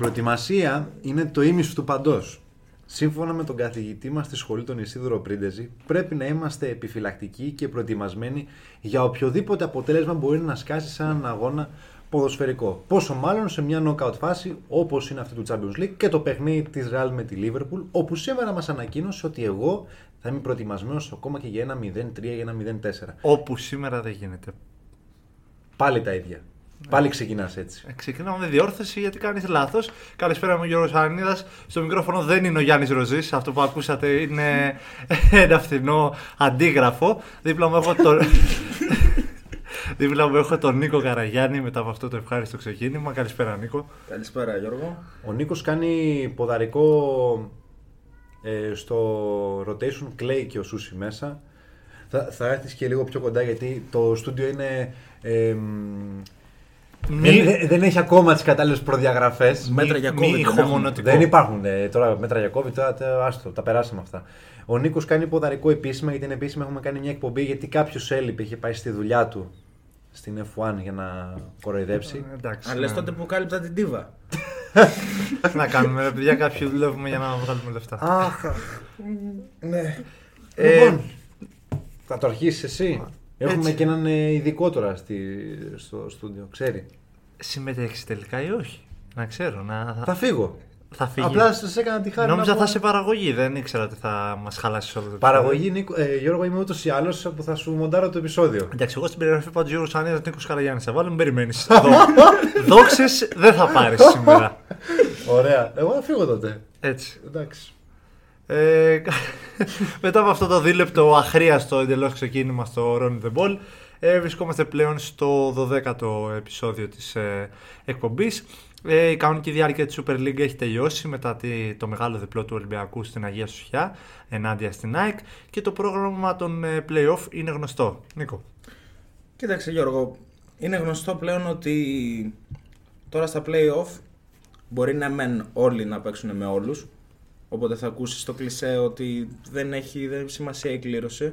προετοιμασία είναι το ίμιση του παντός. Σύμφωνα με τον καθηγητή μας στη σχολή, τον Ισίδωρο Πρίντεζη, πρέπει να είμαστε επιφυλακτικοί και προετοιμασμένοι για οποιοδήποτε αποτέλεσμα μπορεί να σκάσει σε έναν αγώνα ποδοσφαιρικό. Πόσο μάλλον σε μια knockout φάση όπως είναι αυτή του Champions League και το παιχνίδι της Real με τη Liverpool, όπου σήμερα μας ανακοίνωσε ότι εγώ θα είμαι προετοιμασμένος ακόμα και για ένα 0-3 ή ένα 0-4. Όπου σήμερα δεν γίνεται. Πάλι τα ίδια. Πάλι ξεκινάς έτσι. Ε, Ξεκινάμε με διόρθωση γιατί κάνεις λάθος. Καλησπέρα, είμαι ο Γιώργος Αρνίδα. Στο μικρόφωνο δεν είναι ο Γιάννης Ροζής. Αυτό που ακούσατε είναι ένα φθηνό αντίγραφο. Δίπλα μου έχω τον. Δίπλα μου έχω τον Νίκο Καραγιάννη μετά από αυτό το ευχάριστο ξεκίνημα. Καλησπέρα, Νίκο. Καλησπέρα Γιώργο. Ο Νίκος κάνει ποδαρικό ε, στο rotation clay και ο Σούσι μέσα. Θα, θα έρθεις και λίγο πιο κοντά γιατί το στούντιο είναι... ε, μ, Μη- δεν, δεν έχει ακόμα τις κατάλληλες προδιαγραφές. Μέτρα για μη COVID δεν ηχομονωτικό. Δεν υπάρχουν ε, τώρα μέτρα για COVID, τώρα τε- άστο, τα περάσαμε αυτά. Ο Νίκος κάνει ποδαρικό επίσημα, γιατί είναι επίσημα έχουμε κάνει μια εκπομπή γιατί κάποιος έλειπε, είχε πάει στη δουλειά του στην F1 για να κοροϊδέψει. Ε, Εντάξει. Αν λες ναι. τότε που κάλυπτα την Τίβα. Τι να κάνουμε, ρε παιδιά, κάποιοι δουλεύουμε για να βγάλουμε λεφτά. Αχ, Ναι. Ε, Λοιπόν, θα το αρχίσεις εσύ. Έχουμε έτσι. και έναν ε, ειδικό τώρα στη, στο στούντιο, ξέρει. Συμμετέχεις τελικά ή όχι; Να ξέρω. Να... Θα φύγω. θα φύγεις. Απλά σας έκανα τη χάρη. Νόμιζα να θα πω- σε παραγωγή, δεν ήξερα ότι θα μας χαλάσεις όλο το Παραγωγή, Νίκο, ε, Γιώργο, είμαι ούτως ή άλλως που θα σου μοντάρω το επεισόδιο. Εντάξει, εγώ στην περιγραφή πάντως Γιώργος Ανίδα Νίκος Καραγιάννη. Θα βάλω, μην περιμένεις. Δόξες δεν θα πάρεις σήμερα. Ωραία. Εγώ θα φύγω τότε. Έτσι. Εντάξει. Ε, μετά από αυτό το δίλεπτο αχρίαστο εντελώς ξεκίνημα στο Run the Ball, ε, βρισκόμαστε πλέον στο 12ο επεισόδιο της ε, εκπομπής. Ε, η κανονική διάρκεια της Super League έχει τελειώσει μετά τη- το μεγάλο διπλό του Ολυμπιακού στην Αγία Σοφιά ενάντια στην ΑΕΚ και το πρόγραμμα των ε, play-off είναι γνωστό. Νίκο. Κοίταξε Γιώργο, είναι γνωστό πλέον ότι τώρα στα play-off μπορεί να μεν όλοι να παίξουν με όλους οπότε θα ακούσεις το κλισέ ότι δεν έχει, δεν έχει σημασία η κλήρωση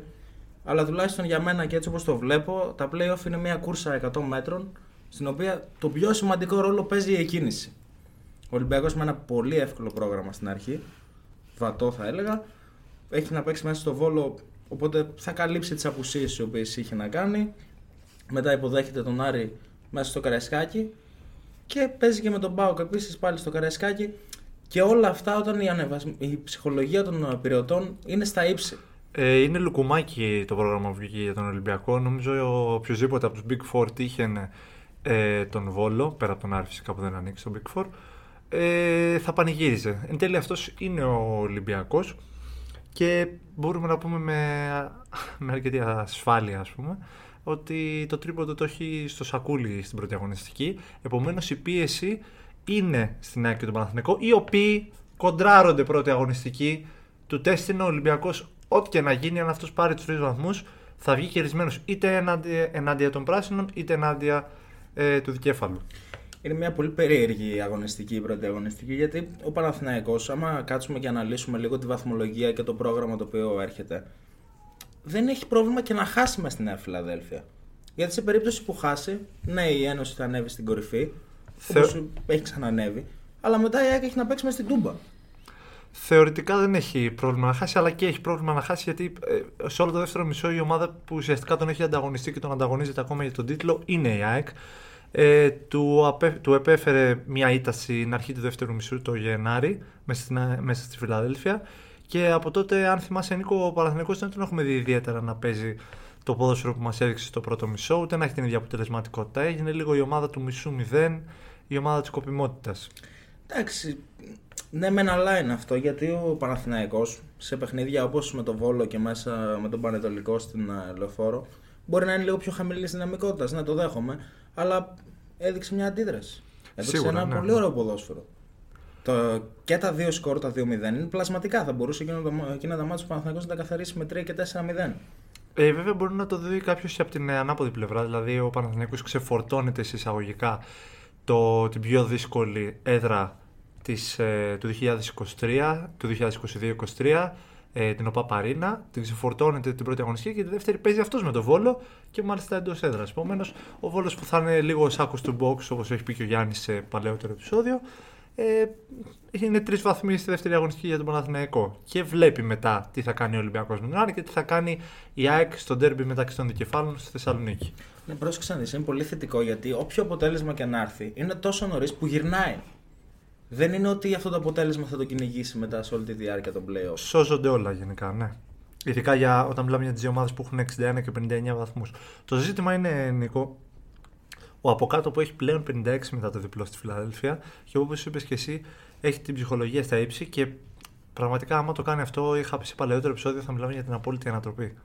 αλλά τουλάχιστον για μένα και έτσι όπως το βλέπω τα play-off είναι μια κούρσα 100 μέτρων στην οποία το πιο σημαντικό ρόλο παίζει η εκκίνηση. Ο Ολυμπιακός με ένα πολύ εύκολο πρόγραμμα στην αρχή, βατό θα έλεγα, έχει να παίξει μέσα στο Βόλο, οπότε θα καλύψει τις απουσίες οι οποίες είχε να κάνει. Μετά υποδέχεται τον Άρη μέσα στο Καραϊσκάκι και παίζει και με τον Μπάουκ επίσης πάλι στο Καραϊσκάκι και όλα αυτά όταν η, ανεβασ... η ψυχολογία των πυρεωτών είναι στα ύψη. Ε, είναι λουκουμάκι το πρόγραμμα που βγήκε για τον Ολυμπιακό. Νομίζω ο οποιοδήποτε από τους Big Four τύχαινε ε, τον Βόλο, πέρα από τον Άρη φυσικά που δεν ανήκει στο Big Four, ε, θα πανηγύριζε. Εν τέλει αυτός είναι ο Ολυμπιακός και μπορούμε να πούμε με, με αρκετή ασφάλεια ας πούμε ότι το τρίποντο το έχει στο σακούλι στην πρώτη αγωνιστική. Επομένως η πίεση είναι στην ΑΕΚ και τον Παναθηναϊκό οι οποίοι κοντράρονται πρώτη αγωνιστική του τεστ είναι ο Ολυμπιακός ό,τι και να γίνει αν αυτός πάρει τους τρεις βαθμούς θα βγει κερδισμένος είτε ενάντια, ενάντια των πράσινων είτε ενάντια ε, του δικέφαλου. Είναι μια πολύ περίεργη αγωνιστική η πρώτη αγωνιστική γιατί ο Παναθηναϊκός, άμα κάτσουμε και αναλύσουμε λίγο τη βαθμολογία και το πρόγραμμα το οποίο έρχεται, δεν έχει πρόβλημα και να χάσει μες στη Νέα Φιλαδέλφια. Γιατί σε περίπτωση που χάσει, ναι, η Ένωση θα ανέβει στην κορυφή, Θεω- όπως έχει ξανανέβει, αλλά μετά η ΑΕΚ έχει να παίξει μες στην Τούμπα. Θεωρητικά δεν έχει πρόβλημα να χάσει, αλλά και έχει πρόβλημα να χάσει γιατί ε, σε όλο το δεύτερο μισό η ομάδα που ουσιαστικά τον έχει ανταγωνιστεί και τον ανταγωνίζεται ακόμα για τον τίτλο είναι η ΑΕΚ. Ε, του, απέ, του επέφερε μια ήττα στην αρχή του δεύτερου μισού το Γενάρη μέσα, στην, μέσα στη Φιλαδέλφια Και από τότε, αν θυμάσαι, Νίκο, ο Παναθηναϊκός δεν τον έχουμε δει ιδιαίτερα να παίζει το ποδόσφαιρο που μας έδειξε στο πρώτο μισό, ούτε να έχει την ίδια αποτελεσματικότητα. Έγινε λίγο η ομάδα του μισού μηδέν, η ομάδα της κοπιμότητας. Εντάξει, ναι μεν αλλά είναι αυτό γιατί ο Παναθηναϊκός σε παιχνίδια όπως με τον Βόλο και μέσα με τον Πανετολικό στην ε, Λεωφόρο μπορεί να είναι λίγο πιο χαμηλή δυναμικότητας, ναι το δέχομαι, αλλά έδειξε μια αντίδραση. Έδειξε Σίγουρα, ένα ναι. πολύ ωραίο ποδόσφαιρο. Το, και τα δύο σκορ, τα 2-0 είναι πλασματικά. Θα μπορούσε εκείνο το, εκείνα τα μάτια του Παναθηναϊκός να τα καθαρίσει με 3 και 4-0. Ε, βέβαια μπορεί να το δει κάποιος και από την ε, ανάποδη πλευρά. Δηλαδή ο Παναθηναϊκός ξεφορτώνεται σε εισαγωγικά το, την πιο δύσκολη έδρα της, ε, του 2023, του 2022-2023, ε, την ΟΠΑ Παρίνα, την ξεφορτώνεται την πρώτη αγωνιστική και τη δεύτερη παίζει αυτός με τον Βόλο και μάλιστα εντός έδρας. Επομένως, ο Βόλος που θα είναι λίγο σάκος του box, όπως έχει πει και ο Γιάννης σε παλαιότερο επεισόδιο, ε, είναι τρεις βαθμοί στη δεύτερη αγωνιστική για τον Παναθηναϊκό. Και βλέπει μετά τι θα κάνει ο Ολυμπιακός με τον Άρη και τι θα κάνει η ΑΕΚ στο ντέρμπι μεταξύ των δικεφάλων στη Θεσσαλονίκη. Ναι, πρόσεξε να δεις, είναι πολύ θετικό γιατί όποιο αποτέλεσμα και να έρθει είναι τόσο νωρίς που γυρνάει. Δεν είναι ότι αυτό το αποτέλεσμα θα το κυνηγήσει μετά σε όλη τη διάρκεια των playoffs. Σώζονται όλα γενικά, ναι. Ειδικά για, όταν μιλάμε για τις δύο ομάδες που έχουν 61 και 59 βαθμούς. Το ζήτημα είναι, Νίκο, ο από κάτω που έχει πλέον 56 μετά το διπλό στη Φιλαδέλφια και όπως είπες και εσύ, έχει την ψυχολογία στα ύψη και πραγματικά, άμα το κάνει αυτό, είχα πει σε παλαιότερο επεισόδιο, θα μιλάμε για την απόλυτη ανατροπή.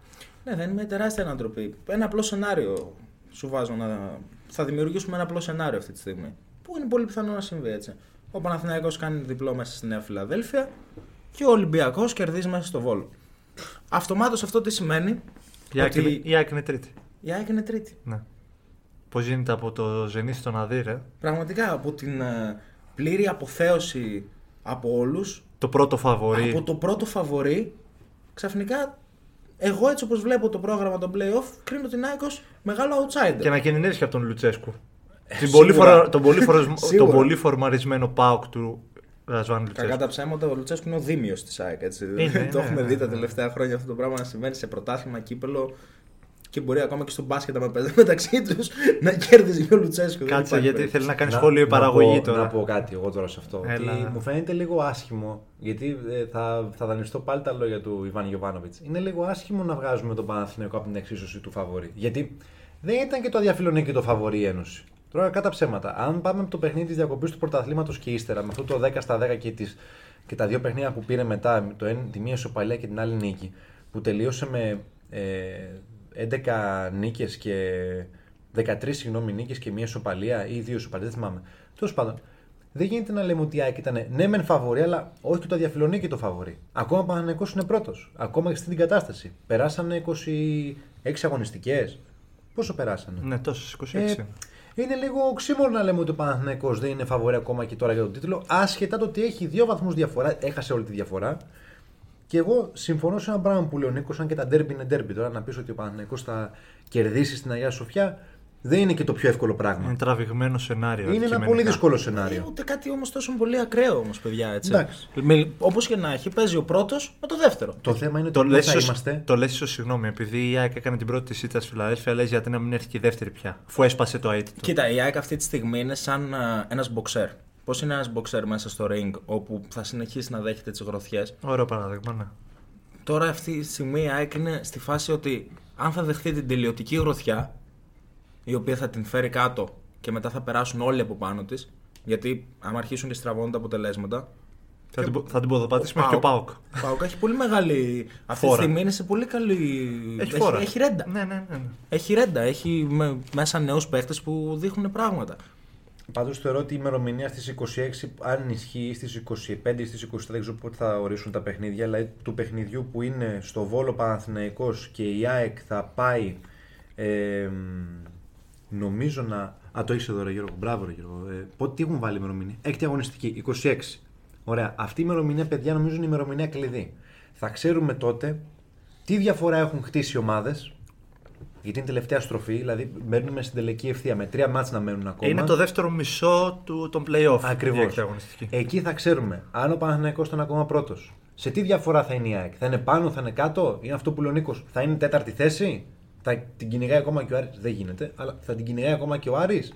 Ναι, δεν είναι μια τεράστια ανατροπή. Ένα απλό σενάριο σου βάζω να. Θα δημιουργήσουμε ένα απλό σενάριο αυτή τη στιγμή. Που είναι πολύ πιθανό να συμβεί έτσι. Ο Παναθηναϊκός κάνει διπλό μέσα στη Νέα Φιλαδέλφια και ο Ολυμπιακός κερδίζει μέσα στο Βόλο. Αυτομάτως αυτό τι σημαίνει; Η ΑΕΚ ότι είναι- η ΑΕΚ είναι τρίτη. η ΑΕΚ είναι τρίτη. Ναι. Πώς γίνεται από το Ζενή στον Αδύρ, ε; Πραγματικά από την ε, πλήρη αποθέωση από όλους, Το πρώτο φαβορή. από το πρώτο φαβορή, ξαφνικά εγώ έτσι όπως βλέπω το πρόγραμμα των playoff, κρίνω την ΑΕΚ ως μεγάλο outsider. Και να κινδυνεύσει και από τον Λουτσέσκου. Την σίγουρα. πολύ φορα- τον, πολύ φορα- Σίγουρα. τον πολύ φορμαρισμένο πάοκ του Ρασβάν Κακά Λουτσέσκου. τα ψέματα, ο Λουτσέσκου είναι ο δίμιος της ΑΕΚ. Έτσι. Είναι, το ναι, έχουμε ναι, δει τα ναι. τελευταία χρόνια αυτό το πράγμα να συμβαίνει σε πρωτάθλημα, κύπελο και μπορεί ακόμα και στο μπάσκετ να παίζει μεταξύ τους να κέρδιζε και ο Λουτσέσκου. Δεν Κάτσε υπάρχει γιατί περίπτωση. θέλει να κάνει σχόλιο η παραγωγή πω, τώρα. Να πω κάτι εγώ τώρα σε αυτό. Έλα. Ότι μου φαίνεται λίγο άσχημο, γιατί ε, θα, θα δανειστώ πάλι τα λόγια του Ιβάν Γιοβάνοβιτ. Είναι λίγο άσχημο να βγάζουμε τον Παναθηναϊκό από την εξίσωση του φαβορή. Γιατί δεν ήταν και το αδιαφιλονίκη το φαβορή η Ένωση. Τώρα κατά ψέματα. Αν πάμε από το παιχνίδι της διακοπής του πρωταθλήματος και ύστερα, με αυτό το 10 στα 10 και, τις, και τα δύο παιχνίδια που πήρε μετά, το, εν- τη μία ισοπαλία και την άλλη νίκη, που τελείωσε με ε, 11 νίκες και 13 συγγνώμη νίκες και μία ισοπαλία ή δύο ισοπαλίε, δεν θυμάμαι. Τέλος πάντων, δεν γίνεται να λέμε ότι η ΑΕΚ ήταν ναι, μεν φαβορή, αλλά όχι και το διαφιλονίκη το φαβορή. Ακόμα ο Παναθηναϊκός είναι πρώτος. Ακόμα και στην κατάσταση. Περάσανε 26 αγωνιστικές. Πόσο περάσανε; Ναι, τόσο 26. Ε, είναι λίγο οξύμορο να λέμε ότι ο Παναθηναϊκός δεν είναι φαβορή ακόμα και τώρα για τον τίτλο, άσχετα το ότι έχει δύο βαθμούς διαφορά, έχασε όλη τη διαφορά. Και εγώ συμφωνώ σε ένα πράγμα που λέει ο Νίκος, αν και τα ντέρμπι είναι ντέρμπι. Τώρα να πεις ότι ο Παναθηναϊκός θα κερδίσει στην Αγία Σοφιά, δεν είναι και το πιο εύκολο πράγμα. είναι τραβηγμένο σενάριο. Είναι ένα αντικειμενικά. πολύ δύσκολο Ε, σενάριο. ούτε κάτι όμως τόσο πολύ ακραίο όμως, παιδιά. Έτσι. Εντάξει. Όπως και να έχει, παίζει ο πρώτος με το δεύτερο. Το θέμα είναι Το το πού λες, θα ίσως- είμαστε. το λες ίσως συγγνώμη, επειδή η ΑΕΚ έκανε την πρώτη της ήττα στη Φιλαδέλφια, λες γιατί να μην έρθει και η δεύτερη πια, αφού έσπασε το αίτητο. Κοίτα, η ΑΕΚ αυτή τη στιγμή είναι σαν ένας μποξέρ. Πώς είναι ένας μποξέρ μέσα στο ring, όπου θα συνεχίσει να δέχεται τις γροθιές; Ωραίο παράδειγμα, ναι. Τώρα αυτή τη στιγμή η ΑΕΚ είναι στη φάση ότι αν θα δεχτεί την τελειωτική γροθιά, η οποία θα την φέρει κάτω και μετά θα περάσουν όλοι από πάνω της, γιατί άμα αρχίσουν και στραβώνουν τα αποτελέσματα. Θα την, πο- θα την ποδοπατήσει μέχρι και ο Πάοκ. Ο Πάοκ έχει πολύ μεγάλη. Αυτή Φόρα. τη στιγμή είναι σε πολύ καλή. Έχει φόρα. έχει ρέντα. Ναι, ναι, ναι. ναι. Έχει ρέντα. Έχει με- μέσα νέους παίχτες που δείχνουν πράγματα. Πάντως θεωρώ ότι η ημερομηνία στις 26, αν ισχύει στις 25 ή στις 23, δεν ξέρω πότε θα ορίσουν τα παιχνίδια, αλλά του παιχνιδιού που είναι στο Βόλο Παναθηναϊκός και η ΑΕΚ θα πάει. Ε, νομίζω να. Α, το είσαι εδώ, ρε Γιώργο. Μπράβο, ρε Γιώργο. Ε, πότε τι έχουν βάλει ημερομηνία. Έκτη αγωνιστική, 26. Ωραία. Αυτή η ημερομηνία, παιδιά, νομίζω είναι η ημερομηνία κλειδί. Θα ξέρουμε τότε τι διαφορά έχουν χτίσει οι ομάδες. Γιατί είναι τελευταία στροφή, δηλαδή μπαίνουμε στην τελική ευθεία με τρία μάτς να μένουν ακόμα. Είναι το δεύτερο μισό του, των play-off. Ακριβώς. η έκτη αγωνιστική. Εκεί θα ξέρουμε αν ο Παναθηναϊκός ήταν ακόμα πρώτος. Σε τι διαφορά θα είναι η ΑΕΚ, θα είναι πάνω, θα είναι κάτω, είναι αυτό που λέει ο Νίκος, θα είναι τέταρτη θέση, θα την κυνηγάει ακόμα και ο Άρης. Δεν γίνεται, αλλά θα την κυνηγάει ακόμα και ο Άρης.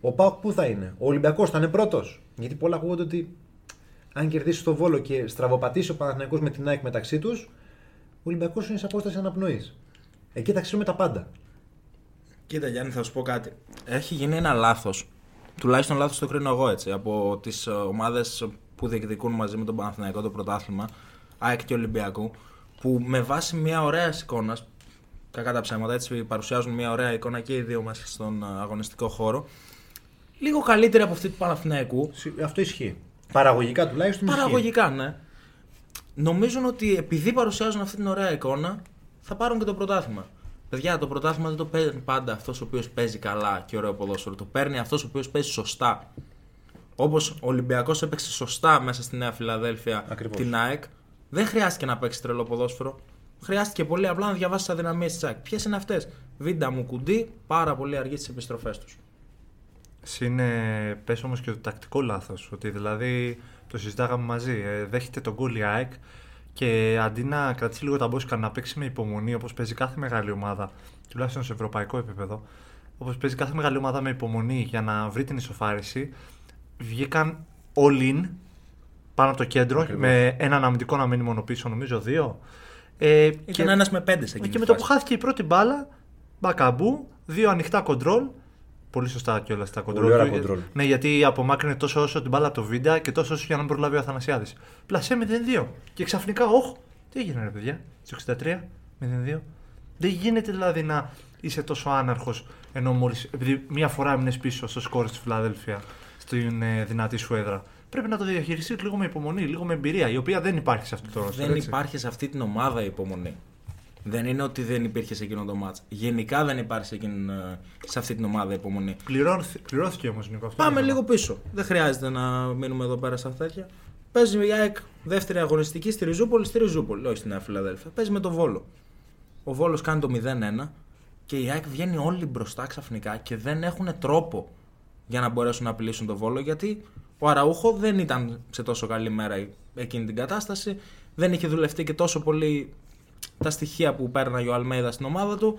Ο Πάοκ πού θα είναι, ο Ολυμπιακός θα είναι πρώτος. Γιατί πολλά ακούγονται ότι αν κερδίσει το βόλο και στραβοπατήσει ο Παναθηναϊκός με την ΑΕΚ μεταξύ τους, ο Ολυμπιακός είναι σε απόσταση αναπνοής. Εκεί θα ξέρουμε τα πάντα. Κοίτα Γιάννη, θα σου πω κάτι. Έχει γίνει ένα λάθος. Τουλάχιστον λάθος το κρίνω εγώ έτσι. Από τις ομάδες που διεκδικούν μαζί με τον Παναθηναϊκό το πρωτάθλημα, ΑΕΚ και Ολυμπιακού, που με βάση μια ωραία εικόνας, κακά τα ψέματα, έτσι παρουσιάζουν μια ωραία εικόνα και οι δύο μέσα στον ε, αγωνιστικό χώρο, λίγο καλύτερη από αυτή του Παναθηναϊκού. Συ- Αυτό ισχύει. Παραγωγικά τουλάχιστον. ισχύει. Παραγωγικά, ναι. Νομίζουν ότι επειδή παρουσιάζουν αυτή την ωραία εικόνα, θα πάρουν και το πρωτάθλημα. Παιδιά, το πρωτάθλημα δεν το παίρνει πάντα αυτός ο οποίος παίζει καλά και ωραίο ποδόσφαιρο. Το παίρνει αυτός ο οποίος παίζει σωστά. Όπως ο Ολυμπιακός έπαιξε σωστά μέσα στη Νέα Φιλαδέλφια Ακριβώς. την ΑΕΚ, δεν χρειάστηκε να παίξει τρελό ποδόσφαιρο. Χρειάστηκε πολύ απλά να διαβάσεις τις αδυναμίες της ΑΕΚ. Ποιες είναι αυτές; Βίντα μου κουντί, πάρα πολύ αργή στι επιστροφές τους. Είναι, πες όμως και το τακτικό λάθος, ότι δηλαδή το συζητάγαμε μαζί, ε, δέχεται τον γκολ η ΑΕΚ και αντί να κρατήσει λίγο τα μπόσικα να παίξει με υπομονή όπως παίζει κάθε μεγάλη ομάδα, τουλάχιστον σε ευρωπαϊκό επίπεδο, όπως παίζει κάθε μεγάλη ομάδα με υπομονή για να βρει την ισοφάριση, βγήκαν all in πάνω από το κέντρο Ακριβώς. με έναν αμυντικό να μείνει μόνο πίσω, νομίζω δύο. Ε, Ήταν ένας με πέντε σε εκείνη και τη με το που φάση. χάθηκε η πρώτη μπάλα, μπακαμπού, δύο ανοιχτά κοντρόλ. Πολύ σωστά κιόλας τα κοντρόλ. ωραία του. κοντρόλ. Ναι, γιατί απομάκρυνε τόσο όσο την μπάλα από το βίντεο και τόσο όσο για να μην προλάβει ο Αθανασιάδης. Πλασέ 0-2. Και ξαφνικά, όχ, τι έγινε ρε παιδιά, στο 63, 0-2. Δεν γίνεται δηλαδή να είσαι τόσο άναρχος ενώ μόλις. Επειδή μία φορά έμεινες πίσω στο σκόρ στη Φιλαδέλφια, στην ε, δυνατή σου έδρα. Πρέπει να το διαχειριστεί λίγο με υπομονή, λίγο με εμπειρία, η οποία δεν υπάρχει σε αυτό το ρόστερ. Δεν έτσι. υπάρχει σε αυτή την ομάδα η υπομονή. Δεν είναι ότι δεν υπήρχε σε εκείνο το μάτς. Γενικά δεν υπάρχει σε, εκείνη, ε, σε αυτή την ομάδα υπομονή. Πληρώθη- Πληρώθηκε όμως Νίκο αυτό. Πάμε το λίγο θέμα. πίσω. Δεν χρειάζεται να μείνουμε εδώ πέρα στα τέτοια. Παίζει η ΑΕΚ δεύτερη αγωνιστική στη Ριζούπολη, στη Ριζούπολη, όχι στη Νέα Φιλαδέλφια. Παίζει με τον Βόλο. Ο Βόλος κάνει το 0-1 και η ΑΕΚ βγαίνει όλοι μπροστά ξαφνικά και δεν έχουν τρόπο για να μπορέσουν να απειλήσουν τον Βόλο γιατί ο Αραούχο δεν ήταν σε τόσο καλή μέρα εκείνη την κατάσταση. Δεν είχε δουλευτεί και τόσο πολύ τα στοιχεία που πέρναγε ο Αλμέιδας στην ομάδα του.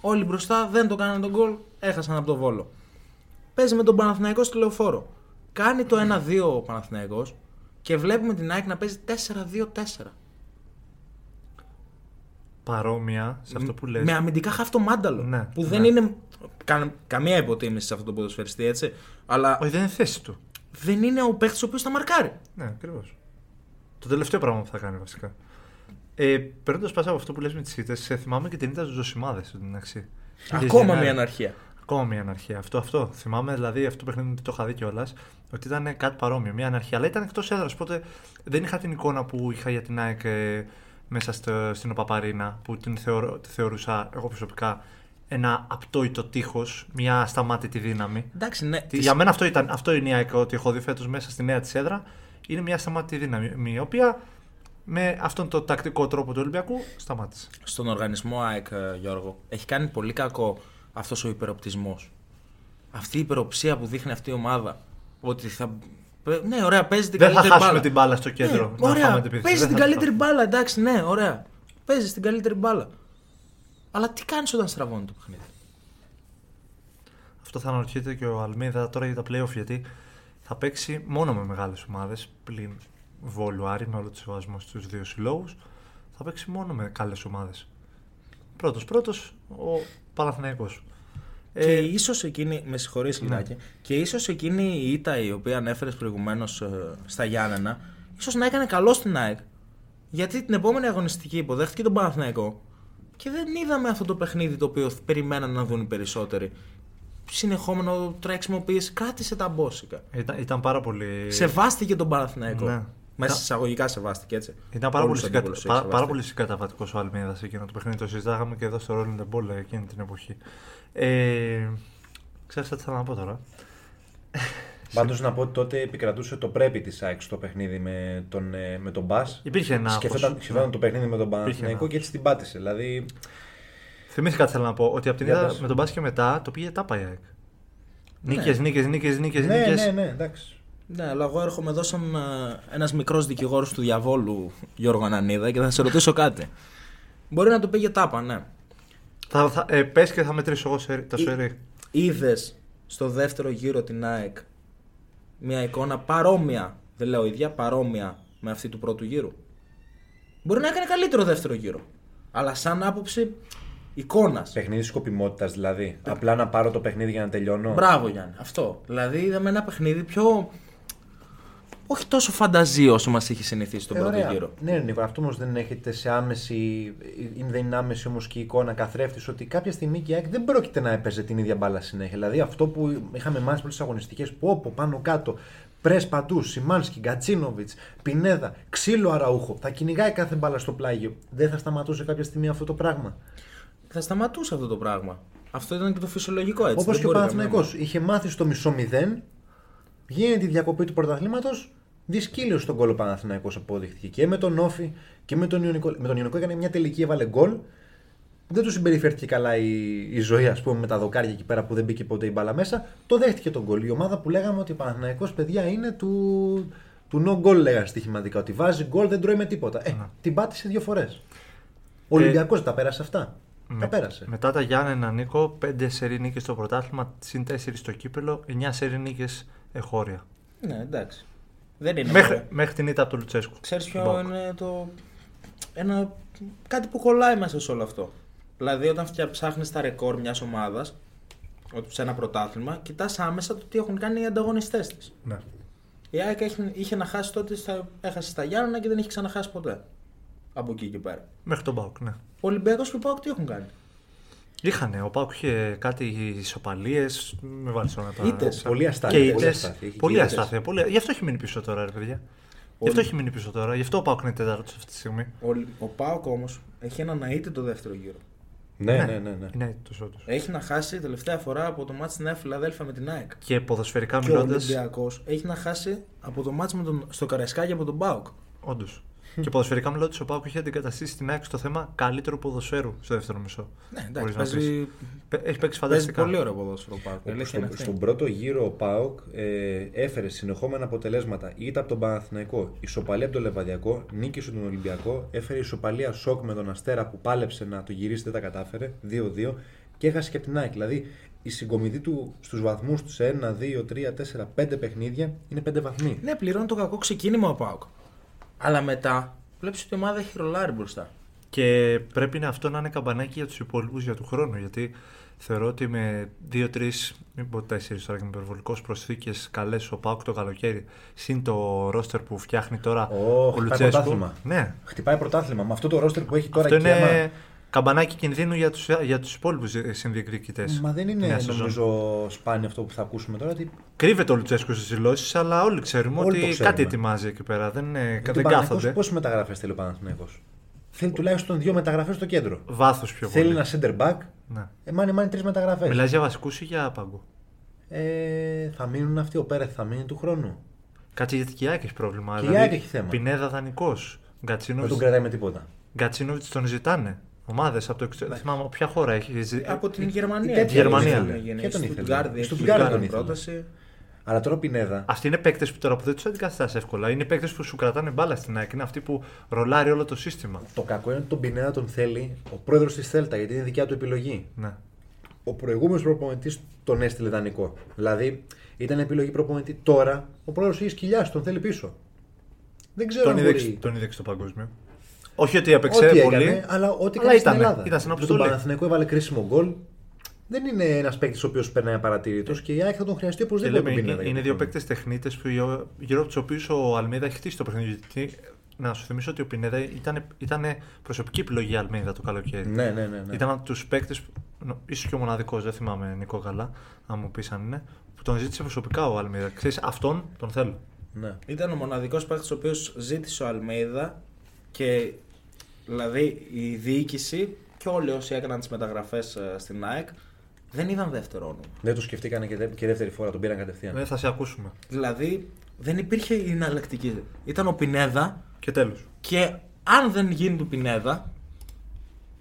Όλοι μπροστά δεν το κάνανε τον γκολ, έχασαν από τον Βόλο. Παίζει με τον Παναθηναϊκό στη λεωφόρο. Κάνει το 1-2 ο Παναθηναϊκός και βλέπουμε την ΑΕΚ να παίζει 4-2-4. Παρόμοια σε αυτό που λες. Με αμυντικά χάφτο μάνταλο. Ναι, που ναι. δεν είναι κα- καμία υποτίμηση σε αυτό το ποδοσφαιριστή έτσι. Αλλά Όχι, δεν είναι θέση του. δεν είναι ο παίχτης ο οποίος θα μαρκάρει. Ναι, ακριβώς. Το τελευταίο πράγμα που θα κάνει βασικά. Ε, Παίρνοντας πάσα από αυτό που λες με τις ήττε, θυμάμαι και την ήττα στους Ζωσιμάδες στην αξία. Ακόμα μια αναρχία. Ακόμα μια αναρχία. Αυτό, αυτό. Θυμάμαι δηλαδή αυτό το παιχνίδι το είχα δει κιόλας. Ότι ήταν κάτι παρόμοιο. Μια αναρχία. Αλλά ήταν εκτός έδρας. Οπότε δεν είχα την εικόνα που είχα για την ΑΕΚ ε, μέσα στο, στην Οπαπαρίνα. Που την θεωρώ, τη θεωρούσα εγώ προσωπικά ένα απτόητο τείχος. Μια ασταμάτητη δύναμη. Εντάξει, ναι. Τι- Για μένα αυτό, ήταν, αυτό είναι η ΑΕΚ ότι έχω δει φέτος μέσα στη νέα της έδρα. Είναι μια σταμάτητη δύναμη. Η οποία με αυτόν τον τακτικό τρόπο του Ολυμπιακού σταμάτησε. Στον οργανισμό ΑΕΚ, ε, Γιώργο, έχει κάνει πολύ κακό αυτός ο υπεροπτισμός. Αυτή η υπεροψία που δείχνει αυτή η ομάδα. Ότι θα. Ναι, ωραία, παίζει την Δεν θα καλύτερη χάσουμε μπάλα. την μπάλα στο κέντρο. Ναι, να ωραία, φάμε την επίθεση. παίζει Δεν την θα το καλύτερη χάσουμε. μπάλα, εντάξει, ναι, ωραία. Παίζει την καλύτερη μπάλα. Αλλά τι κάνεις όταν στραβώνει το παιχνίδι; Αυτό θα αναρωτιέται και ο Αλμίδα τώρα για τα playoff γιατί θα παίξει μόνο με μεγάλες ομάδες πλην Βόλου Άρη με όλο το σεβασμό στους δύο συλλόγους. Θα παίξει μόνο με καλές ομάδες. Πρώτος πρώτος ο Παναθηναϊκός. Και Ε, ίσως εκείνη. Με συγχωρείς, Λινάκη. Και ίσως εκείνη η ήττα η οποία ανέφερες προηγουμένως στα Γιάννενα, ίσως να έκανε καλό στην ΑΕΚ. Γιατί την επόμενη αγωνιστική υποδέχτηκε τον Παναθηναϊκό και δεν είδαμε αυτό το παιχνίδι το οποίο περιμέναν να δουν οι περισσότεροι. Συνεχόμενο τρέξιμο πίεση, κράτησε τα μπόσικα. ήταν, ήταν πάρα πολύ. Σεβάστηκε τον Παναθηναϊκό. Ναι. Μέσα Ήταν- εισαγωγικά σεβάστηκε έτσι. Ήταν πάρα Όλους πολύ, τους συγκατα... αντίπαλους έχει πάρα, σεβαστεί. πάρα πολύ συγκαταβατικό ο Αλμίδας σε εκείνο το παιχνίδι. Το συζητάγαμε και εδώ στο Rolling the Ball εκείνη την εποχή. Ε, Ξέρεις τι θέλω να πω τώρα; Πάντως να πω ότι τότε επικρατούσε το πρέπει της ΑΕΚ στο παιχνίδι με τον, ε, με τον Μπα. Υπήρχε ένα. Σκεφτόταν, άγχος. σκεφτόταν το παιχνίδι με τον Παναθηναϊκό ένα. και έτσι την πάτησε. Δηλαδή, Θυμήθηκα τι θέλω να πω. Ότι από την Για είδα πες. με τον μπάσκετ μετά το πήγε τάπα η ΑΕΚ. Ναι. Νίκες, νίκες, νίκες, νίκες. ναι, ναι, ναι, εντάξει. Ναι, αλλά εγώ έρχομαι εδώ σαν ένας μικρός δικηγόρος του διαβόλου Γιώργο Ανανίδα και θα σε ρωτήσω κάτι. Μπορεί να το πήγε τάπα, ναι. Θα, θα, ε, πες και θα μετρήσω εγώ σε, τα Ή- σερί. Είδες στο δεύτερο γύρο την ΑΕΚ μια εικόνα παρόμοια δεν λέω ίδια, παρόμοια με αυτή του πρώτου γύρου; Μπορεί να έκανε καλύτερο δεύτερο γύρο. Αλλά σαν άποψη εικόνας. Παιχνίδι σκοπιμότητας δηλαδή. Απλά να πάρω το παιχνίδι για να τελειώνω. Μπράβο Γιάννη, αυτό. Δηλαδή είδαμε ένα παιχνίδι πιο. Όχι τόσο φανταζή όσο μας είχε συνηθίσει τον Ε, πρώτο ωραία. γύρο. Ναι, Νίκο, αυτό όμως δεν έχετε σε άμεση. ή δεν είναι άμεση όμως και η εικόνα καθρέφτης ότι κάποια στιγμή και η ΑΕΚ δεν πρόκειται να έπαιζε την ίδια μπάλα συνέχεια. Δηλαδή αυτό που είχαμε μάθει πολλές αγωνιστικές που όπου πάνω κάτω. Πρε παντού, Σιμάνσκι, Γκατσίνοβιτς, Πινέδα, ξύλο αραούχο. Θα κυνηγάει κάθε μπάλα στο πλάγιο. Δεν θα σταματούσε κάποια στιγμή αυτό το πράγμα; Θα σταματούσε αυτό το πράγμα. Αυτό ήταν και το φυσιολογικό έτσι. Όπως δεν και ο μπορεί Παναθηναϊκός είχε μάθει στο μισό μηδέν, γίνεται τη διακοπή του πρωταθλήματος, δυσκύλιο στον κόλλο Παναθηναϊκός απόδειχθηκε και με τον Όφη και με τον Ιωνικό. Με τον Ιωνικό έκανε μια τελική, έβαλε γκολ. Δεν του συμπεριφέρθηκε καλά η, η ζωή, ας πούμε, με τα δοκάρια εκεί πέρα που δεν μπήκε ποτέ η μπάλα μέσα. Το δέχτηκε τον γκολ. Η ομάδα που λέγαμε ότι ο Παναθηναϊκός παιδιά είναι του, του no goal, λέγανε στοιχηματικά. Ότι βάζει γκολ, δεν τρώει με τίποτα. Ε, την πάτησε δύο φορές. Ο Ολυμπιακός τα πέρασε αυτά. Τα πέρασε. Μετά τα Γιάννενα Νίκο, 5 σερή νίκες στο πρωτάθλημα, συν 4 στο κύπελο, 9 σερή νίκες εχώρια. Ναι, εντάξει. Δεν είναι. Μέχρι, μωρέ. μέχρι την ήττα από τον Λουτσέσκου. Ξέρεις ποιο Στον Πάοκ. είναι το... Ένα... Κάτι που κολλάει μέσα σε όλο αυτό. Δηλαδή όταν φτια- ψάχνεις τα ρεκόρ μιας ομάδας, ότι σε ένα πρωτάθλημα, κοιτάς άμεσα το τι έχουν κάνει οι ανταγωνιστές της. Ναι. Η ΑΕΚ είχε, είχε να χάσει τότε, στα, έχασε στα Γιάννενα και δεν είχε ξαναχάσει ποτέ. Από εκεί και πέρα. Μέχρι τον Πάοκ, ναι. Ο Ολυμπιακός και ο Πάοκ τι έχουν κάνει; Είχανε, ο Πάοκ είχε κάτι ισοπαλίες. Με βάλεις όλα τα. Ήττες. Πολύ αστάθεια. Και πολύ ήττες. αστάθεια. Έχει Πολύ και ήττες. αστάθεια. Πολύ... Γι' αυτό έχει μείνει πίσω τώρα, ρε παιδιά. Γι' αυτό έχει μείνει πίσω τώρα. Γι' αυτό ο Πάοκ είναι τέταρτος αυτή τη στιγμή. Ο, ο Πάοκ όμως έχει ένα να είτε το δεύτερο γύρο. Ναι, ναι, ναι. ναι. Είναι έτοιμο όντως. Έχει να χάσει τελευταία φορά από το μάτς στη Νέα Φιλαδέλφια με την ΑΕΚ. Και ποδοσφαιρικά Και ο μιλώντα. Ολυμπιακός έχει να χάσει από το μάτς με τον, στο Καραϊσκάκι από τον Πάοκ. Όντως. Και ποδοσφαιρικά μιλώντα, ο Πάοκ έχει αντικαταστήσει την ΑΕΚ στο θέμα καλύτερου ποδοσφαίρου στο δεύτερο μισό. Ναι, Μπορείς εντάξει, να παίζει, Πε- Έχει παίξει παίζει φανταστικά. πολύ ωραίο ποδόσφαιρο ο Πάοκ. Η αλήθεια είναι Στον, αυτή. στον πρώτο γύρο ο ΠΑΟΚ ε, έφερε συνεχόμενα αποτελέσματα είτε από τον Παναθηναϊκό, ισοπαλία από τον Λεβαδιακό, νίκησε τον Ολυμπιακό, έφερε ισοπαλία σοκ με τον Αστέρα που πάλεψε να το γυρίσει, δεν τα κατάφερε, 2-2 και έχασε και από την ΑΕΚ. Δηλαδή η συγκομιδή του στους βαθμούς τους σε 1, 2, 3, 4, 5 παιχνίδια είναι 5 βαθμοί. Ναι, πληρώνει το κακό ξεκίνημα ο Πάοκ. Αλλά μετά βλέπεις ότι η ομάδα έχει ρολάρει μπροστά. Και πρέπει να αυτό να είναι καμπανάκι για τους υπόλοιπους για του χρόνου. Γιατί θεωρώ ότι με 2-3, μην πω 4 τώρα και με υπερβολικό προσθήκες καλές ο Πάουκ το καλοκαίρι, συν το ρόστερ που φτιάχνει τώρα Ω, ο χτυπάει Λουτσέσκου. πρωτάθλημα. Ναι, Χτυπάει πρωτάθλημα. Με αυτό το ρόστερ που έχει τώρα αυτό και είναι άμα- καμπανάκι κινδύνου για τους, για τους υπόλοιπους συνδιεκδικητές. Μα δεν είναι νομίζω σπάνιο αυτό που θα ακούσουμε τώρα. Ότι Κρύβεται ο Λουτσέσκου στις δηλώσεις, αλλά όλοι ξέρουμε Όλοι το ότι ξέρουμε. κάτι ετοιμάζει εκεί πέρα. Δεν, είναι, τον δεν Παναθηναϊκός κάθονται. Πόσε μεταγραφέ θέλει ο Παναθηναϊκός; Θέλει τουλάχιστον δύο μεταγραφές στο κέντρο. Βάθος πιο Θέλει πολύ. ένα center back. Ναι. Ε, μάνι μάνι τρεις μεταγραφές. Μιλάει για βασικούς ή για πάγκο; Ε, θα μείνουν αυτοί. Ο Πέρεθ θα μείνει του χρόνου. Κάτσε γιατί και η ΑΕΚ έχει πρόβλημα. Και η δηλαδή, ΑΕΚ έχει θέμα. Πινέδα δανεικός. Δεν Γκατσίνοβιτ τον κρατάει με τίποτα. Γκατσίνοβιτς τον ζητάνε. Ομάδες από το εξωτερικό. Δεν θυμάμαι ποια χώρα έχει. ζη- Από την Γερμανία. τέτοια Γερμανία. Τον ήθελε. έγινε. Και τον Η ήθελε. Stuttgart έχει Στο κάνει Stuttgart τον ήθελε. πρόταση. Αλλά τώρα ο Πινέδα. Αυτοί είναι παίκτες που τώρα που δεν τους αντικαθιστά εύκολα. Είναι παίκτες που σου κρατάνε μπάλα στην ΑΕΚ. Είναι αυτοί που ρολάρει όλο το σύστημα. Το κακό είναι ότι τον Πινέδα τον θέλει ο πρόεδρος της Θέλτα γιατί είναι δικιά του επιλογή. Ναι. Ο προηγούμενος προπονητής τον έστειλε δανεικό. Δηλαδή ήταν επιλογή προπονητή. Τώρα ο πρόεδρος έχει σκυλιάσει, τον θέλει πίσω. Δεν ξέρω Τον αν είδε, μπορεί. τον είδε και στο παγκόσμιο. Όχι ότι έπαιξε Ό,τι πολύ. έκανε, αλλά ό,τι αλλά έκανε στην ήτανε. Ελλάδα. Ήταν στην Με τον αποστολή. Παναθηναϊκό έβαλε κρίσιμο γκολ. Δεν είναι ένας παίκτης ο οποίος περνάει απαρατήρητο και η ΑΕΚ θα τον χρειαστεί Και οπωσδήποτε λέμε, τον είναι, Πινέδα. είναι για δύο τον παίκτες τεχνίτες που γύρω γύρω από τους οποίους ο Αλμίδα έχει χτίσει το παιχνίδι. Γιατί, να σου θυμίσω ότι ο Πινέδα ήταν, ήταν προσωπική επιλογή Αλμίδα το καλοκαίρι. χρόνο. Ναι, ναι, ναι. ναι. Ήταν από τους παίκτες, ίσως και ο μοναδικός, δεν θυμάμαι Νικό καλά, αν μου πεις αν είναι, που τον ζήτησε προσωπικά ο Αλμίδα. Ξέρεις, αυτόν τον θέλω. ναι. Ήταν ο μοναδικός παίκτης ο οποίος ζήτησε ο Αλμέιδα και δηλαδή η διοίκηση και όλοι όσοι έκαναν τις μεταγραφές στην ΑΕΚ δεν είδαν δεύτερο όνομα. Δεν το σκεφτήκανε και, δε- και δεύτερη φορά, τον πήραν κατευθείαν. Δεν θα σε ακούσουμε. Δηλαδή δεν υπήρχε εναλλακτική. Ήταν ο Πινέδα Και τέλος. και αν δεν γίνει του Πινέδα,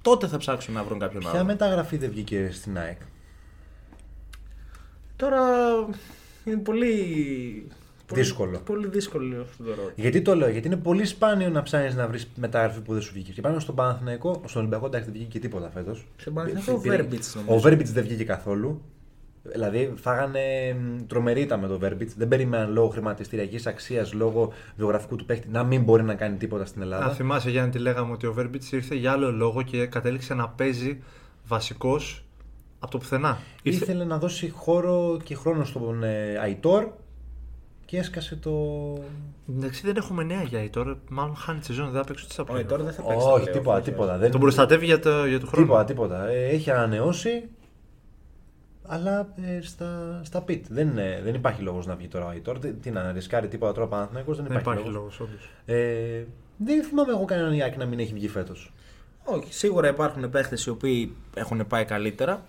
τότε θα ψάξουν να βρουν κάποιον Ποια άλλο. μεταγραφή δεν βγήκε στην ΑΕΚ; Τώρα είναι πολύ. Πολύ- Δύσκολο. Πολύ δύσκολο αυτό το ερώτημα. Γιατί το λέω, Γιατί είναι πολύ σπάνιο να ψάχνεις να βρεις μεταγραφή που δεν σου βγήκε. Και πάνω στον Παναθηναϊκό, στον Ολυμπιακό εντάξει δεν βγήκε και τίποτα φέτος. Στον Παναθηναϊκό ο Βέρμπιτς, Ο νομίζω. Βέρμπιτς δεν βγήκε καθόλου. Δηλαδή, φάγανε μ, τρομερή ήττα με το Verbit. Δεν περίμεναν λόγω χρηματιστηριακής αξίας, λόγω βιογραφικού του παίχτη να μην μπορεί να κάνει τίποτα στην Ελλάδα. Αν θυμάσαι Γιάννη τι λέγαμε ότι ο Βέρμπιτς ήρθε για άλλο λόγο και κατέληξε να παίζει βασικός από το πουθενά. Ήρθε- Ήθελε να δώσει χώρο και χρόνο στον ε, Αϊτόρ και έσκασε το. Εντάξει, δεν έχουμε νέα για Αϊτόρ. Μάλλον χάνει τη σεζόν, δεν θα παίξει ούτε στα Όχι, playoff. τώρα δεν θα παίξει. Όχι, τα τίποτα, playoff, τίποτα. όχι. Δεν... Τον προστατεύει για το, για το χρόνο. Τίποτα, τίποτα. Ε, έχει ανανεώσει, αλλά ε, στα, στα πιτ. Δεν, ε, δεν υπάρχει λόγος να βγει τώρα ο Αϊτόρ. Τι- Τι να ρισκάρει τίποτα τώρα Παναθηναϊκός, δεν Δεν υπάρχει, υπάρχει λόγος. λόγος, όντως. Ε, δεν θυμάμαι εγώ κανέναν Ιάκη να μην έχει βγει φέτος. Όχι, σίγουρα υπάρχουν παίχτες οι οποίοι έχουν πάει καλύτερα.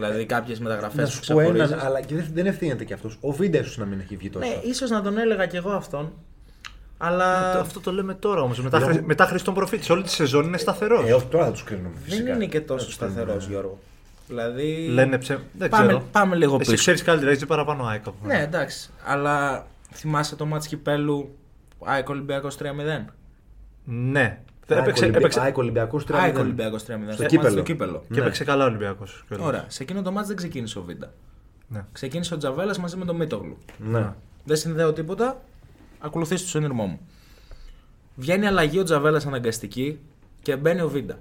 Δηλαδή κάποιες μεταγραφές Να που σου πω έναν, ξεχωρίζεις. αλλά και δεν, δεν ευθύνεται και αυτός. Ο Βίντα ίσω να μην έχει βγει τόσο. Ναι, ίσως να τον έλεγα κι εγώ αυτόν. Αλλά Αυτό το λέμε τώρα όμως. Μετά, Λόγω- χρη- μετά Χριστόν Προφήτης. Όλη τη σεζόν είναι σταθερός. Ε, όχι, τώρα θα τους κρίνουμε. δεν Φυσικά. είναι και Δεν τόσο τους κρίνουμε. σταθερός, Γιώργο. Δηλαδή. Λένε ψε... Δεν πάμε, ξέρω. πάμε λίγο Εσύ πίσω. ξέρεις καλύτερα, έχεις παραπάνω ΑΕΚ από Ναι, μένα. εντάξει. Αλλά θυμάσαι το μάτς κυπέλου ΑΕΚ Ολυμπιακός 3-0. Ναι. Δεν ΑΕΚ Έπαιξε, Ολυμπι- έπαιξε... ΑΕΚ Ολυμπιακός 3-0. ΑΕΚ Ολυμπιακός 3-0. Στο μάτς κύπελο. Στο κύπελο. Και Ναι. έπαιξε καλά ο Ολυμπιακός. Ωραία. Σε εκείνο το μάτς δεν ξεκίνησε ο Βίντα. Ναι. Ξεκίνησε ο Τζαβέλας μαζί με τον Μίτογλου. Ναι. Δεν συνδέω τίποτα. Ακολουθήστε το συνειρμό μου. Βγαίνει αλλαγή ο Τζαβέλας αναγκαστική και μπαίνει ο Βίντα.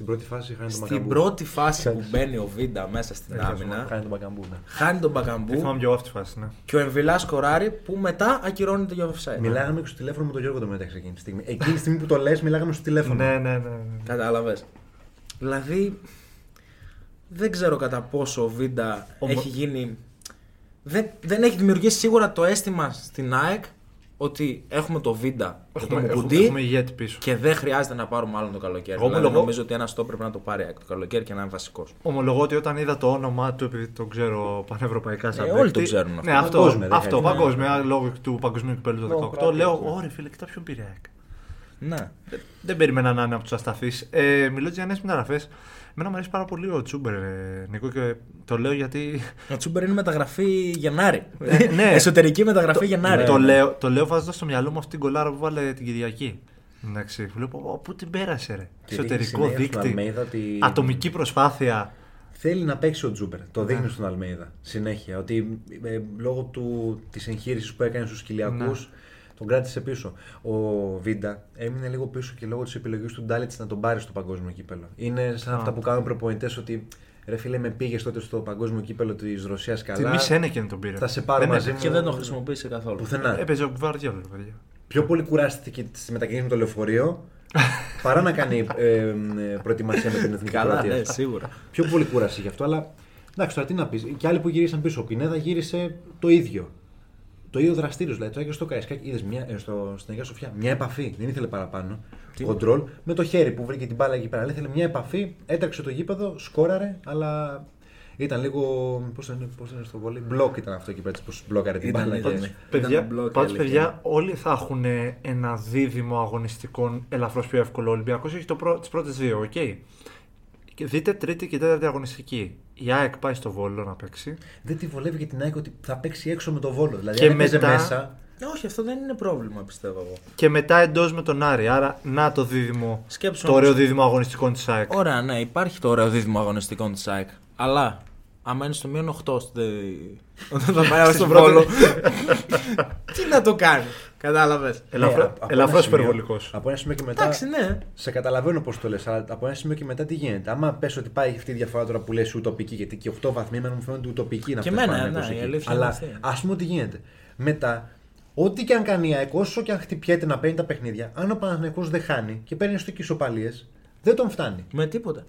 Στην πρώτη φάση χάνει τον Στην Μπακαμπού. πρώτη φάση που μπαίνει ο Βίντα μέσα στην άμυνα, Χάνει τον Μπακαμπού. Ναι. χάνει τον Τι Μπακαμπού θυμάμαι και εγώ αυτή τη φάση. Ναι. και ο Εμβιλά σκοράρει που μετά ακυρώνεται για offside. Μιλάγαμε και στο τηλέφωνο με τον Γιώργο το μεταξύ εκείνη τη στιγμή. Εκείνη τη στιγμή που το λες, μιλάγαμε στο τηλέφωνο. Ναι, ναι, ναι. Κατάλαβες. Δηλαδή, δεν ξέρω κατά πόσο ο Βίντα Ομο- έχει γίνει. Δεν, δεν έχει δημιουργήσει σίγουρα το αίσθημα στην ΑΕΚ ότι έχουμε το Βίντα και το Έχουμε, έχουμε, Μουκουντή έχουμε ηγέτη πίσω. και δεν χρειάζεται να πάρουμε άλλον το καλοκαίρι. Εγώ δηλαδή, ομολογώ- νομίζω ότι ένα στόπ πρέπει να το πάρει η ΑΕΚ το καλοκαίρι και να είναι βασικός. Ομολογώ ότι όταν είδα το όνομά του, επειδή τον ξέρω πανευρωπαϊκά σαν Ε, παίκτη, όλοι τον ξέρουν αυτό. Ναι, αυτό, Παγκόσμια, δεν αυτό χρειάζεται. παγκόσμια, λόγω του παγκοσμίου κυπέλου του Λόγω 18. κράτους, Λέω, ναι. ωραία φίλε, κοιτά ποιον πήρε η ΑΕΚ. Ναι. Δεν περίμενα να είναι από τους ασταθείς. Ε, μιλώ για νέες μεταγραφές. Εμένα μου αρέσει πάρα πολύ ο Τσούμπερ, ε, Νίκο, και το λέω γιατί. Ο Τσούμπερ είναι μεταγραφή Γενάρη. ναι. Εσωτερική μεταγραφή Γενάρη. το, λέω, το λέω βάζοντας στο μυαλό μου αυτή την κολάρα που βάλε την Κυριακή. Εντάξει, βλέπω «Ω, πού την πέρασε, ρε; Και Εσωτερικό δείχνει συνέχεια στον δείκτη. Αλμέιδα ότι- Ατομική προσπάθεια. Θέλει να παίξει ο Τζούπερ. Το Ναι. δείχνει στον Αλμέιδα συνέχεια. Ότι ε, λόγω του, της εγχείρησης που έκανε στους Κυλιακούς Ναι. Τον κράτησε πίσω. Ο Βίντα έμεινε λίγο πίσω και λόγω της επιλογής του Ντάλετς να τον πάρει στο παγκόσμιο κύπελο. Είναι σαν Α. αυτά που κάνουν προπονητές ότι ρε φίλε με πήγες τότε στο παγκόσμιο κύπελο της Ρωσίας καλά. Τιμή Σένεκεν τον πήρε. Θα σε πάρω Δεν μαζί έπαιξε. Και δεν το χρησιμοποίησε καθόλου. Πουθενά. Έπαιζε ο Γκβαρδιόλ, ρε παιδιά. Πιο πολύ κουράστηκε στη μετακίνηση με το λεωφορείο παρά να κάνει ε, ε, προετοιμασία με την εθνική Καλά, Κροατία. ναι, σίγουρα. Πιο πολύ κούραση γι' αυτό, αλλά εντάξει, τώρα τι να πεις. Και άλλοι που γύρισαν πίσω. Ο Πινέδα γύρισε το ίδιο. Το ίδιο δραστήριος. Δηλαδή, το έκανε στο Καραϊσκάκι, είδες ε, στο, στην Αγία Σοφιά. Μια επαφή. Δεν ήθελε παραπάνω. Κοντρόλ με το χέρι που βρήκε την μπάλα εκεί πέρα. Αλλά ήθελε μια επαφή, έτρεξε το γήπεδο, σκόραρε, αλλά ήταν λίγο. Πώς είναι, πώς είναι στο βόλι. Μπλοκ ήταν αυτό εκεί πέρα. Πώς μπλόκαρε την Ήταν, μπάλα. ήταν. και- Ήταν Παιδιά, μπλοκ, πάντως, αλήθεια. παιδιά, όλοι θα έχουν ένα δίδυμο αγωνιστικών ελαφρώς πιο εύκολο. Ο Ολυμπιακός έχει το πρω... τις πρώτες δύο, οκ. Και δείτε τρίτη και τέταρτη αγωνιστική. Η ΑΕΚ πάει στο Βόλο να παίξει. Δεν τη βολεύει για την ΑΕΚ ότι θα παίξει έξω με το Βόλο. Δηλαδή, Και αν έπαιζε μετά- μέσα. Ε, Όχι, αυτό δεν είναι πρόβλημα, πιστεύω εγώ. Και μετά εντός με τον Άρη. Άρα, να το δίδυμο. Σκέψου το όμως- ωραίο δίδυμο αγωνιστικών της ΑΕΚ. Ωραία, ναι, υπάρχει το ωραίο δίδυμο αγωνιστικών της ΑΕΚ. Αλλά, άμα είναι στο μείον 8 στο... όταν θα πάει στο Βόλο. τι να το κάνει, κατάλαβες. Ελαφρώ Ναι, από ένα ελαφρώς σημείο- υπερβολικός. Από ένα σημείο και μετά. Εντάξει, ναι. Σε καταλαβαίνω πώς το λες, αλλά από ένα σημείο και μετά τι γίνεται. Άμα πες ότι πάει αυτή η διαφορά τώρα που λες ουτοπική, γιατί και 8 βαθμοί εμένα μου φαίνονται ουτοπική να Και φτάσει εμένα, Παναθηναϊκός ναι, η εκεί. αλήθεια είναι Αλλά αυτή. ας πούμε τι γίνεται. Μετά, ό,τι και αν κάνει η ΑΕΚ, όσο και αν χτυπιέται να παίρνει τα παιχνίδια, αν ο Παναθηναϊκός δεν χάνει και παίρνει στο ισοπαλίε, δεν τον φτάνει. Με τίποτα.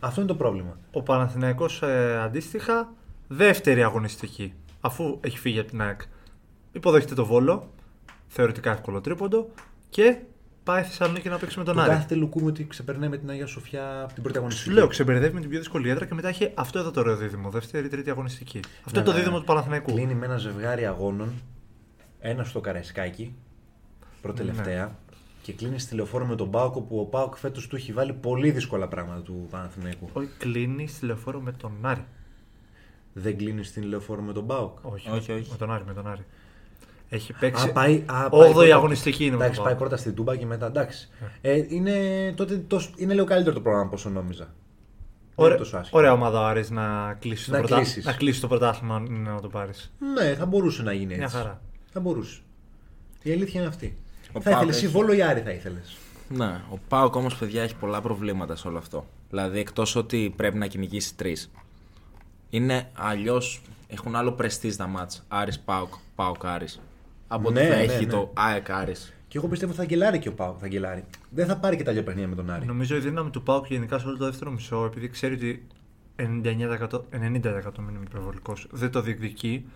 Αυτό είναι το πρόβλημα. Ο Παναθηναϊκός ε, αντίστοιχα δεύτερη αγωνιστική. Αφού έχει φύγει από την ΑΕΚ. Υποδέχεται το Βόλο. Θεωρητικά εύκολο τρίποντο. Και πάει Θεσσαλονίκη να παίξει με τον Του Άρη. κάθεται Λουκούμι ότι ξεπερνάει με την Αγία Σοφιά από την πρώτη αγωνιστική. Σου λέω, ξεμπερδεύει με την πιο δύσκολη έδρα και μετά έχει αυτό εδώ το ωραίο δίδυμο. Δεύτερη, τρίτη αγωνιστική. Αυτό Ναι, είναι το ναι. δίδυμο του Παναθηναϊκού. Κλείνει με ένα ζευγάρι αγώνων. Ένα στο Καραϊσκάκι, προτελευταία. Ναι. Και κλείνει στη λεωφόρο με τον Πάοκ που ο Πάοκ φέτος του έχει βάλει πολύ δύσκολα πράγματα του Παναθηναϊκού. Όχι, κλείνει στη λεωφόρο με τον Άρη. Δεν κλείνει στην λεωφόρο με τον Πάοκ. Όχι, Όχι, όχι. Με τον Άρη, με τον Άρη. Έχει παίξει. Α, πάει, α, πάει Όγδοη πρώτα- αγωνιστική είναι με Εντάξει, τον πάει Πάοκ. πρώτα στην Τούμπα και μετά. Εντάξει. Ε, είναι, τότε, τόσο- είναι λίγο καλύτερο το πρόγραμμα από όσο νόμιζα. είναι τόσο άσχημο. Ωραία ομάδα ο Άρης να κλείσεις το, Να πρωτα... κλείσεις. να κλείσεις το πρωτάθλημα αν είναι να το πάρεις. Ναι, θα μπορούσε να γίνει έτσι. Μια χαρά. Θα μπορούσε. Η αλήθεια είναι αυτή. Ο θα Πάοκ ήθελες εσύ έχει- Βόλο ή Άρη θα ήθελες. Ναι, ο Πάοκ όμως, παιδιά, έχει πολλά προβλήματα σε όλο αυτό. Δηλαδή, εκτός ότι πρέπει να κυνηγήσει τρεις. Είναι αλλιώς. Έχουν άλλο πρεστής τα μάτς. Άρης Πάοκ, Πάοκ Άρης. Από ότι Ναι, θα ναι, έχει ναι. το ΑΕΚ Άρης. Και εγώ πιστεύω θα γελάρει και ο Πάοκ. Θα γελάρει. Δεν θα πάρει και τα δύο παιχνίδια με τον Άρη. Νομίζω η δύναμη του Πάουκ γενικά σε όλο το δεύτερο μισό, επειδή ξέρει ότι 99%, 90% μην είμαι υπερβολικός, δεν το διεκδικεί,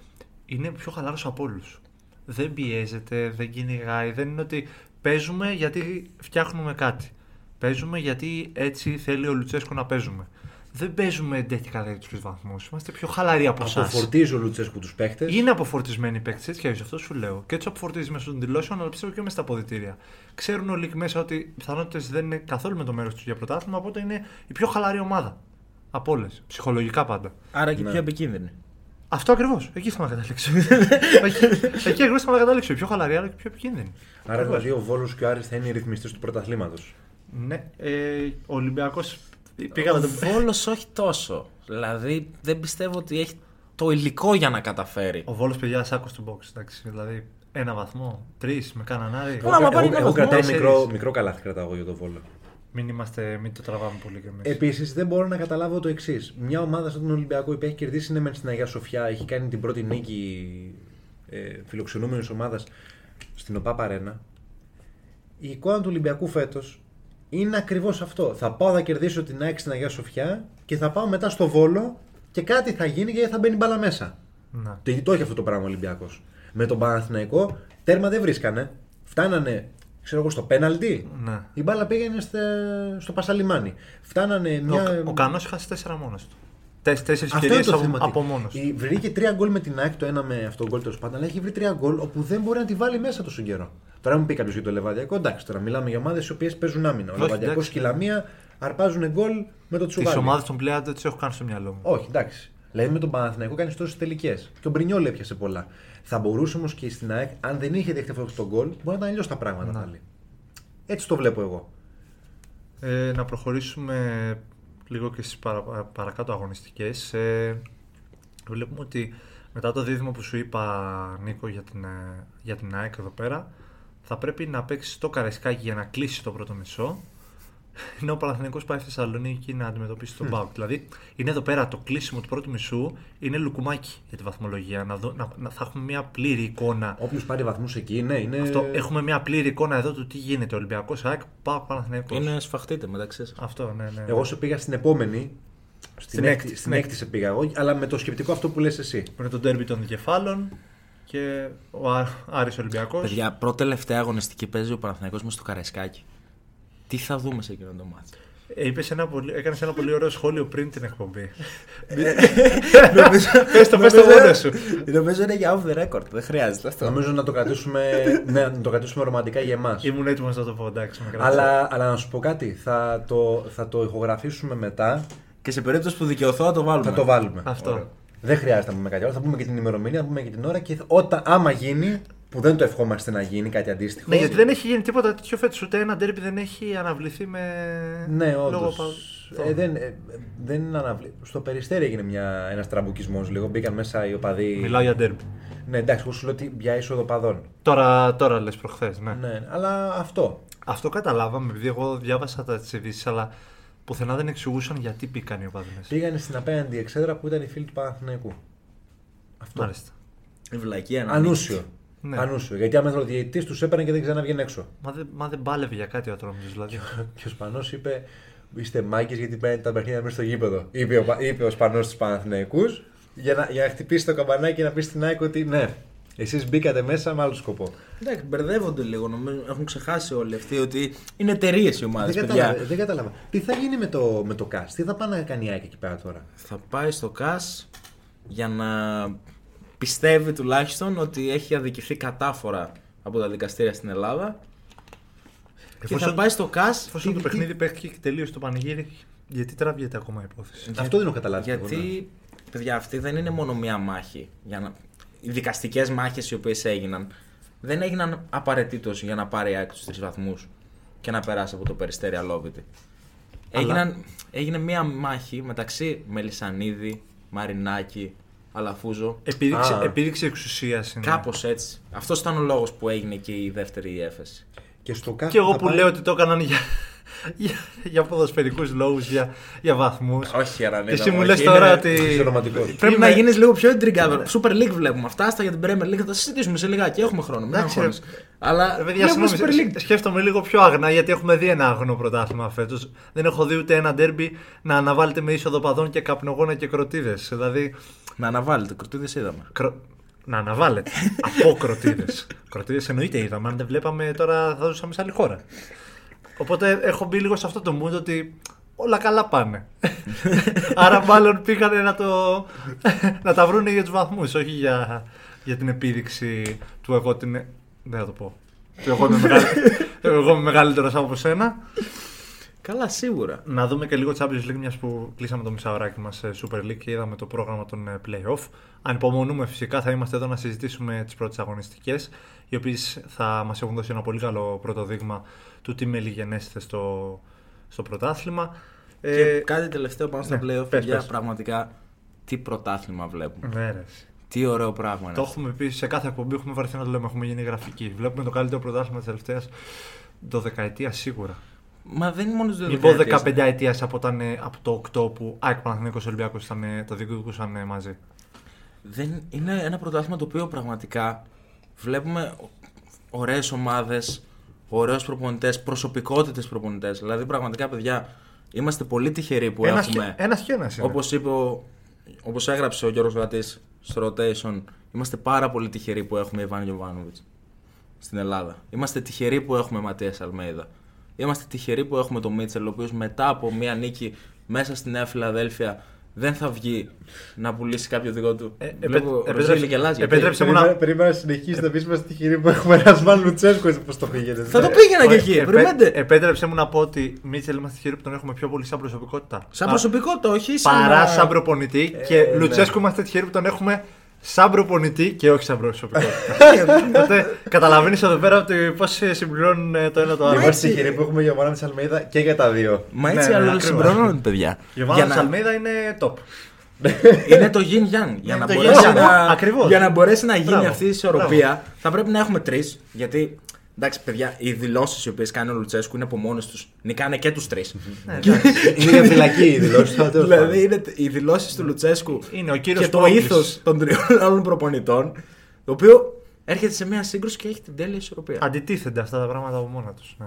είναι πιο χαλάρος από όλους. Δεν πιέζεται, δεν κυνηγάει, δεν είναι ότι παίζουμε γιατί φτιάχνουμε κάτι. Παίζουμε γιατί έτσι θέλει ο Λουτσέσκο να παίζουμε. Δεν παίζουμε εντέχει για τους βαθμούς. Είμαστε πιο χαλαροί από εσάς. Αποφορτίζει ο Λουτσέσκου τους παίχτες. Είναι αποφορτισμένοι οι παίκτε, έτσι και αλλιώς, αυτό σου λέω. Και έτσι αποφορτίζεις μέσα των δηλώσεων, αλλά πιστεύω και μέσα στα αποδητήρια. Ξέρουν όλοι εκεί μέσα ότι οι πιθανότητες δεν είναι καθόλου με το μέρος τους για πρωτάθλημα, οπότε είναι η πιο χαλαρή ομάδα. Από όλες. Ψυχολογικά πάντα. Άρα και Ναι. πιο επικίνδυνη. Αυτό ακριβώς. Εκεί θέλω να καταλήξω. εκεί εκεί ακριβώς θέλω να καταλήξω. Η πιο χαλαρή, αλλά και η πιο επικίνδυνη. Άρα δηλαδή ο Βόλος και ο Άρης θα είναι οι ρυθμιστές του πρωταθλήματος. Ναι, ε, ο Ολυμπιακός. Πήγαμε Ο το. Βόλος όχι τόσο. Δηλαδή, δεν πιστεύω ότι έχει το υλικό για να καταφέρει. Ο Βόλος, παιδιά, σάκο του box. Εντάξει, δηλαδή ένα βαθμό, τρεις με κάναν άρι. Καλά, μα πάρει Εγώ, ένα εγώ βαθμό. κρατάω Τέσσερις. μικρό, μικρό καλάθι κρατάω εγώ για τον Βόλο. Μην, είμαστε, μην το τραβάμε πολύ και εμείς. Επίσης, δεν μπορώ να καταλάβω το εξής. Μια ομάδα σαν τον Ολυμπιακό που έχει κερδίσει ναι, μεν στην Αγία Σοφιά, έχει κάνει την πρώτη νίκη ε, φιλοξενούμενης ομάδας στην ΟΠΑ Παρένα. Η εικόνα του Ολυμπιακού φέτος είναι ακριβώς αυτό. Θα πάω να κερδίσω την ΑΕΚ στην Αγία Σοφιά και θα πάω μετά στο Βόλο και κάτι θα γίνει γιατί θα μπαίνει μπάλα μέσα. Να. Το, το έχει αυτό το πράγμα ο Ολυμπιακός. Με τον Παναθηναϊκό τέρμα δεν βρίσκανε. Φτάνανε, ξέρω εγώ, στο πέναλτι. Ναι. Η μπάλα πήγαινε στο, στο Πασαλιμάνι. Φτάνανε μια. Ο, ο Κανός χάσει τέσσερα μόνος του. Τέσσερις Αυτό είναι ευκαιρίε το από, θέμα. από μόνος του. Η- Βρήκε τρία γκολ με την ΑΕΚ, το ένα με αυτό το γκολ τέλος πάντων, αλλά έχει βρει τρία γκολ όπου δεν μπορεί να τη βάλει μέσα τόσο καιρό. Τώρα μου πει κάποιος για το Λεβαδιακό, εντάξει, τώρα μιλάμε για ομάδες οι οποίες παίζουν άμυνα. Ο Όχι, Λεβαδιακός εντάξει. και η Λαμία αρπάζουν γκολ με το Τις τσουβάλι. ομάδες των πλέον δεν τις έχω κάνει στο μυαλό μου. Όχι, εντάξει. Δηλαδή με τον Παναθηναϊκό κάνεις τόσες τελικές. Και ο Μπρινιόλ έπιασε πολλά. Θα μπορούσε όμως και στην ΑΕΚ, αν δεν είχε δεχτεί αυτό το γκολ, μπορεί να ήταν αλλιώς τα πράγματα Ναι. πάλι. Έτσι το βλέπω εγώ. Ε, να προχωρήσουμε λίγο και στις παρα, παρακάτω αγωνιστικές. Ε, βλέπουμε ότι μετά το δίδυμο που σου είπα Νίκο για την, ε, για την ΑΕΚ εδώ πέρα θα πρέπει να παίξει το Καραϊσκάκι για να κλείσει το πρώτο μισό ενώ ο Παναθηναϊκός πάει στη Θεσσαλονίκη να αντιμετωπίσει τον Μπάουκ. Δηλαδή είναι εδώ πέρα το κλείσιμο του πρώτου μισού είναι λουκουμάκι για τη βαθμολογία. Να, δω, να, να- θα έχουμε μια πλήρη εικόνα Όποιος πάρει βαθμούς εκεί, ναι, είναι. αυτό, έχουμε μια πλήρη εικόνα εδώ του τι γίνεται. Ολυμπιακός ΑΕΚ, πάω Παναθηναϊκός. Είναι σφαχτείτε μεταξύ σας. Αυτό, ναι, ναι. ναι. Εγώ σε πήγα στην επόμενη. Στην, Στην έκτη, έκτη, στην στην έκτη σε πήγα εγώ, αλλά με το σκεπτικό αυτό που λες εσύ. με τον τέρμπι των δικεφάλων και ο Ά- Άρης Ολυμπιακός. Παιδιά, πρώτη τελευταία αγωνιστική παίζει ο Παναθηναϊκός με στο Καραϊσκάκι. Τι θα δούμε σε εκείνο το μάτι. Ε, είπες ένα πολύ, έκανες ένα πολύ ωραίο σχόλιο πριν την εκπομπή. Νομίζω- Πες το, πες το νομίζω- μόνος σου. Νομίζω είναι για off the record. Δεν χρειάζεται αυτό. Νομίζω να το κρατήσουμε, ναι, να το κρατήσουμε ρομαντικά για εμάς. Ήμουν έτοιμος να το πω, εντάξει, με κράτησε. Αλλά, αλλά να σου πω κάτι, θα το, θα το ηχογραφήσουμε μετά, Και σε περίπτωση που δικαιωθώ, θα το βάλουμε. θα το βάλουμε. Αυτό. Ωραία. Δεν χρειάζεται να πούμε κάτι άλλο, θα πούμε και την ημερομηνία, θα πούμε και την ώρα και θα- όταν, άμα γίνει, που δεν το ευχόμαστε να γίνει κάτι αντίστοιχο. Ναι, γιατί δεν έχει γίνει τίποτα τέτοιο φέτος, ούτε ένα τέρμπι δεν έχει αναβληθεί με... Ναι, λόγω όντως. πα- Ε, δεν, ε, δεν αναβλή. Στο περιστέρι έγινε μια, ένας τραμπουκισμός λίγο. Μπήκαν μέσα οι οπαδοί. Μιλάω για τέρμπι. Ναι, εντάξει, εγώ σου λέω ότι για είσοδο παδών. Τώρα, τώρα λες προχθές, ναι. Ναι, αλλά αυτό. Αυτό καταλάβαμε, επειδή εγώ διάβασα τα τις ειδήσεις, αλλά πουθενά δεν εξηγούσαν γιατί μπήκαν οι οπαδοί μέσα. Πήγανε στην απέναντι εξέδρα που ήταν οι φίλοι του Παναθηναϊκού. Αυτό. Μάλιστα. Η βλακία να Ανούσιο. Ναι. Ανούσιο. Γιατί άμα ο διαιτητής τους έπαιρνε και δεν ξαναβγαίνει έξω. Μα δεν, μα δεν πάλευε για κάτι ο Ατρόμητος, δηλαδή. Και ο Σπανός είπε: Είστε μάγκες γιατί παίρνετε τα παιχνίδια μέσα στο γήπεδο. Είπε ο, Πα- είπε ο Σπανός στους Παναθηναϊκούς για να, για να χτυπήσει το καμπανάκι και να πει στην ΑΕΚ ότι ναι, εσείς μπήκατε μέσα με άλλο σκοπό. Εντάξει, μπερδεύονται λίγο. Νομίζω έχουν ξεχάσει όλοι αυτοί ότι είναι εταιρείες οι ομάδες, δεν, παιδιά. κατάλαβα, δεν κατάλαβα. Τι θα γίνει με το, με το ΚΑΣ, τι θα πάει να κάνει η ΑΕΚ εκεί πέρα τώρα; Θα πάει στο ΚΑΣ για να πιστεύει τουλάχιστον ότι έχει αδικηθεί κατάφορα από τα δικαστήρια στην Ελλάδα. Και θα Εφόσον- πάει στο ΚΑΣ Εφόσον Τι- το τι- παιχνίδι παίχτηκε και τελείωσε το πανηγύρι, γιατί τραβιέται ακόμα η υπόθεση. Αυτό δεν έχω καταλάβει. εγώ, ναι. Γιατί, παιδιά, αυτή δεν είναι μόνο μία μάχη. Για να... Οι δικαστικές μάχες οι οποίες έγιναν δεν έγιναν απαραίτητος για να πάρει η ΑΕΚ τους τρεις βαθμούς και να περάσει από το περιστέρι αλόβητη. έγιναν, έγινε μία μάχη μεταξύ Μελισανίδη, Μαρινάκη, Αλαφούζο. Επίδειξη, Α. επίδειξη εξουσία είναι. Κάπως έτσι. Αυτός ήταν ο λόγος που έγινε και η δεύτερη έφεση. Και στο κάθε Και εγώ θα που πάει- λέω ότι το έκαναν για, για, για ποδοσφαιρικούς λόγους, για, για βαθμούς. Όχι, Αρανίδα. Και εσύ μου όχι, λες είναι- τώρα ότι... Είσαι ρομαντικός. Πρέπει Είμαι- να γίνεις λίγο πιο εντριγκάδο. Super League βλέπουμε. Αυτά στα για την Premier League θα τα συζητήσουμε σε λιγάκι. Έχουμε χρόνο. Μην Εντάξει, αγχώνεσαι. Αλλά Ρε παιδιά, βλέπουμε συγγνώμη, Super σκ- League. σκέφτομαι λίγο πιο άγνα γιατί έχουμε δει ένα άγνο πρωτάθλημα φέτος. Δεν έχω δει ούτε ένα ντέρμπι να αναβάλλεται με είσοδο παδών και καπνογόνα και κροτίδες. Δηλαδή. Να αναβάλλετε. Κροτίδες είδαμε. Κρο... Να αναβάλλεται. Από κροτίδες. κροτίδες εννοείται είδαμε. Αν δεν βλέπαμε τώρα θα ζούσαμε σε άλλη χώρα. Οπότε έχω μπει λίγο σε αυτό το mood ότι όλα καλά πάνε. Άρα μάλλον πήγανε να, το... να τα βρούνε για τους βαθμούς, όχι για... για την επίδειξη του εγώ την. Δεν θα το πω. Του εγώ είμαι, μεγαλ... εγώ είμαι μεγαλύτερος από σένα. Καλά, σίγουρα. Να δούμε και λίγο Champions League, μιας που κλείσαμε το μισάωράκι μας σε Super League και είδαμε το πρόγραμμα των ε, Playoff. Ανυπομονούμε φυσικά, θα είμαστε εδώ να συζητήσουμε τις πρώτες αγωνιστικές, οι οποίες θα μας έχουν δώσει ένα πολύ καλό πρώτο δείγμα του τι μελιγενέστε στο, στο πρωτάθλημα. Και Ε, κάτι τελευταίο πάνω στα ναι, playoff, πες, παιδιά, πες. πραγματικά τι πρωτάθλημα βλέπουμε. ναι, ρε. Τι ωραίο πράγμα είναι. Το αυτό. έχουμε πει σε κάθε εκπομπή, έχουμε βαρθεί να το λέμε, έχουμε γίνει γραφική. Βλέπουμε το καλύτερο πρωτάθλημα της τελευταίας δωδεκαετίας σίγουρα. Μα δεν είναι μόνος δύο Λοιπόν, δεκαετίες. 15 ετία από, όταν, ε, από το 8 που ΑΕΚ Παναθηναϊκός Ολυμπιακός ήταν, ε, το διεκδικούσαν ε, μαζί. Δεν, είναι ένα πρωτάθλημα το οποίο πραγματικά βλέπουμε ωραίες ομάδες, ωραίους προπονητές, προσωπικότητες προπονητές. Δηλαδή, πραγματικά, παιδιά, είμαστε πολύ τυχεροί που Ένας έχουμε. και, ένας και ένας είναι. Όπως είπε, ο- όπως έγραψε ο Γιώργος Γατής στο rotation, είμαστε πάρα πολύ τυχεροί που έχουμε Ιβάν Γιωβάνοβιτς στην Ελλάδα. Είμαστε τυχεροί που έχουμε Ματίας Αλμέιδα. Είμαστε τυχεροί που έχουμε τον Μίτσελ, ο οποίος μετά από μία νίκη μέσα στη Νέα Φιλαδέλφια δεν θα βγει να πουλήσει κάποιο δικό του. Ε, Βλέπω επέ- Ροζίλη επέτρεψε- και Λάζ, γιατί- επέτρεψε- Περίμενα, να- περίμενα να συνεχίσει να πει είμαστε τυχεροί που έχουμε ένας Σμαν Λουτσέσκο έτσι πώ το πήγαινε. Θα το πήγαινα και εκεί. Επέ- Περιμένετε. επέτρεψε μου να πω ότι Μίτσελ είμαστε τυχεροί που τον έχουμε πιο πολύ σαν προσωπικότητα. Σαν Α, προσωπικότητα, όχι σαν. Παρά σαν προπονητή και ναι. Λουτσέσκου είμαστε τυχεροί που τον έχουμε σαν προπονητή και όχι σαν προσωπικότητα. Οπότε καταλαβαίνεις εδώ πέρα ότι πώς συμπληρώνουν ε, το ένα το άλλο. Είμαστε τυχεροί που έχουμε Γιωβάνα Αλμέιδα και για τα δύο. Μα Ναι, έτσι ναι, αλλιώ ακριβώς. συμπληρώνονται, παιδιά. Η Για ομάδα να- Αλμίδα είναι top. Είναι το yin yang. Για, Είναι να το μπορέσει yin-yang. να, Ακριβώς. για να μπορέσει να γίνει Μπράβο. αυτή η ισορροπία, θα πρέπει να έχουμε τρεις. Γιατί, εντάξει, παιδιά, οι δηλώσεις οι οποίες κάνει ο Λουτσέσκου είναι από μόνες τους. Νικάνε και τους τρεις. Είναι για φυλακή η δηλώση του. δηλαδή, είναι οι δηλώσεις του Λουτσέσκου Είναι ο κύριος και το πρόκλησης. ήθος των τριών άλλων προπονητών. Το οποίο έρχεται σε μια σύγκρουση και έχει την τέλεια ισορροπία. Αντιτίθενται αυτά τα πράγματα από μόνα τους. Ναι.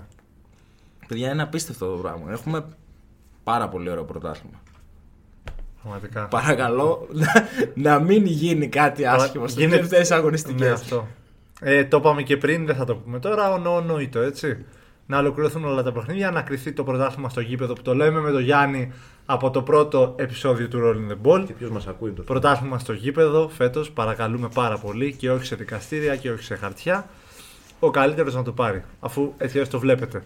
Παιδιά, είναι απίστευτο το πράγμα. Έχουμε πάρα πολύ ωραίο πρωτάθλημα. Πραγματικά. Παρακαλώ να, να μην γίνει κάτι άσχημο στις Γίνεται- τελευταίες αγωνιστικές. Ναι, αυτό. Ε, το είπαμε και πριν, δεν θα το πούμε τώρα. Ο νο, νοήτο, έτσι. Να ολοκληρωθούν όλα τα παιχνίδια, να κρυθεί το πρωτάθλημα στο γήπεδο που το λέμε με τον Γιάννη από το πρώτο επεισόδιο του Rolling the Ball. Και ποιος μας ακούει το Πρωτάθλημα στο γήπεδο φέτος, παρακαλούμε πάρα πολύ και όχι σε δικαστήρια και όχι σε χαρτιά. Ο καλύτερος να το πάρει, αφού έτσι το βλέπετε.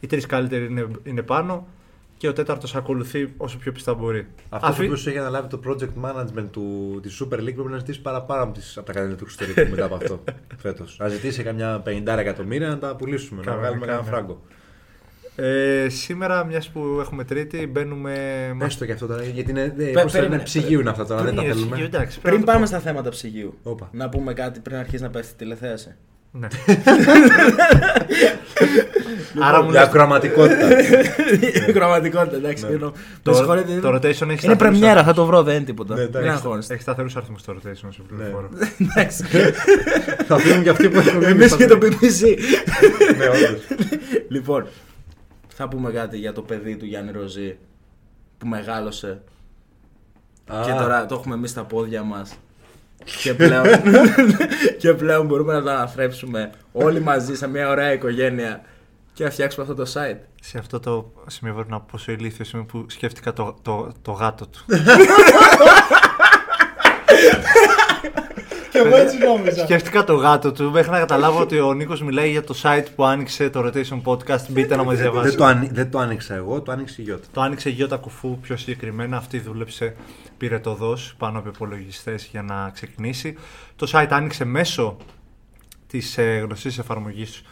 Οι τρεις καλύτεροι είναι, είναι πάνω και ο τέταρτος ακολουθεί όσο πιο πιστά μπορεί. Αυτό Αφή- ο οποίο έχει αναλάβει το project management του, της Super League πρέπει να ζητήσει παραπάνω από, τις, από τα κανάλια του εξωτερικού μετά από αυτό φέτος. Να ζητήσει καμιά 50 εκατομμύρια να τα πουλήσουμε, να Κανονικά, βγάλουμε ένα ναι. φράγκο. Ε, σήμερα, μιας που έχουμε Τρίτη, μπαίνουμε. Πες το και αυτό τώρα, γιατί είναι, ε, Πε- πώς το λένε, περίμενε. ψυγείο είναι αυτά τώρα, δεν τα Είναι θέλουμε. ψυγείο, εντάξει, πρέπει Πριν να το πάμε πω. στα θέματα ψυγείου, Όπα. να πούμε κάτι πριν αρχίσει να πέφτει η τηλεθέαση. Ναι. Άρα μου Για λες, ακροαματικότητα. Η πραγματικότητα, εντάξει. εννοώ. το, Με συγχωρείτε, το rotation έχει Είναι σταθερούς πρεμιέρα, αριθμούς. θα το βρω, δεν είναι τίποτα. Ναι, Μην εντάξει. αγχώνεστε. Έχει σταθερούς αριθμούς το rotation, σε πληροφορώ. Εντάξει. Θα φύγουν και αυτοί που έχουν μείνει Εμείς και το σταθεροί. BBC. Ναι, όντως. Λοιπόν, θα πούμε κάτι για το παιδί του Γιάννη Ροζή που μεγάλωσε Α, και τώρα το έχουμε εμείς στα πόδια μας. Και πλέον, και πλέον μπορούμε να το αναθρέψουμε όλοι μαζί σε μια ωραία οικογένεια και να φτιάξουμε αυτό το site. Σε αυτό το σημείο πρέπει να πω πόσο ηλίθιο είμαι που σκέφτηκα το, το, το γάτο του. Και εγώ έτσι νόμιζα. Σκέφτηκα το γάτο του μέχρι να καταλάβω ότι ο Νίκος μιλάει για το site που άνοιξε το Rotation Podcast. Μπείτε να μα Δεν διαβάσετε. το, άνοι- δεν το άνοιξα εγώ, το άνοιξε η Γιώτα. Το άνοιξε η Γιώτα Κουφού πιο συγκεκριμένα. Αυτή δούλεψε, πήρε το δός πάνω από υπολογιστές για να ξεκινήσει. Το site άνοιξε μέσω της ε, γνωστής εφαρμογής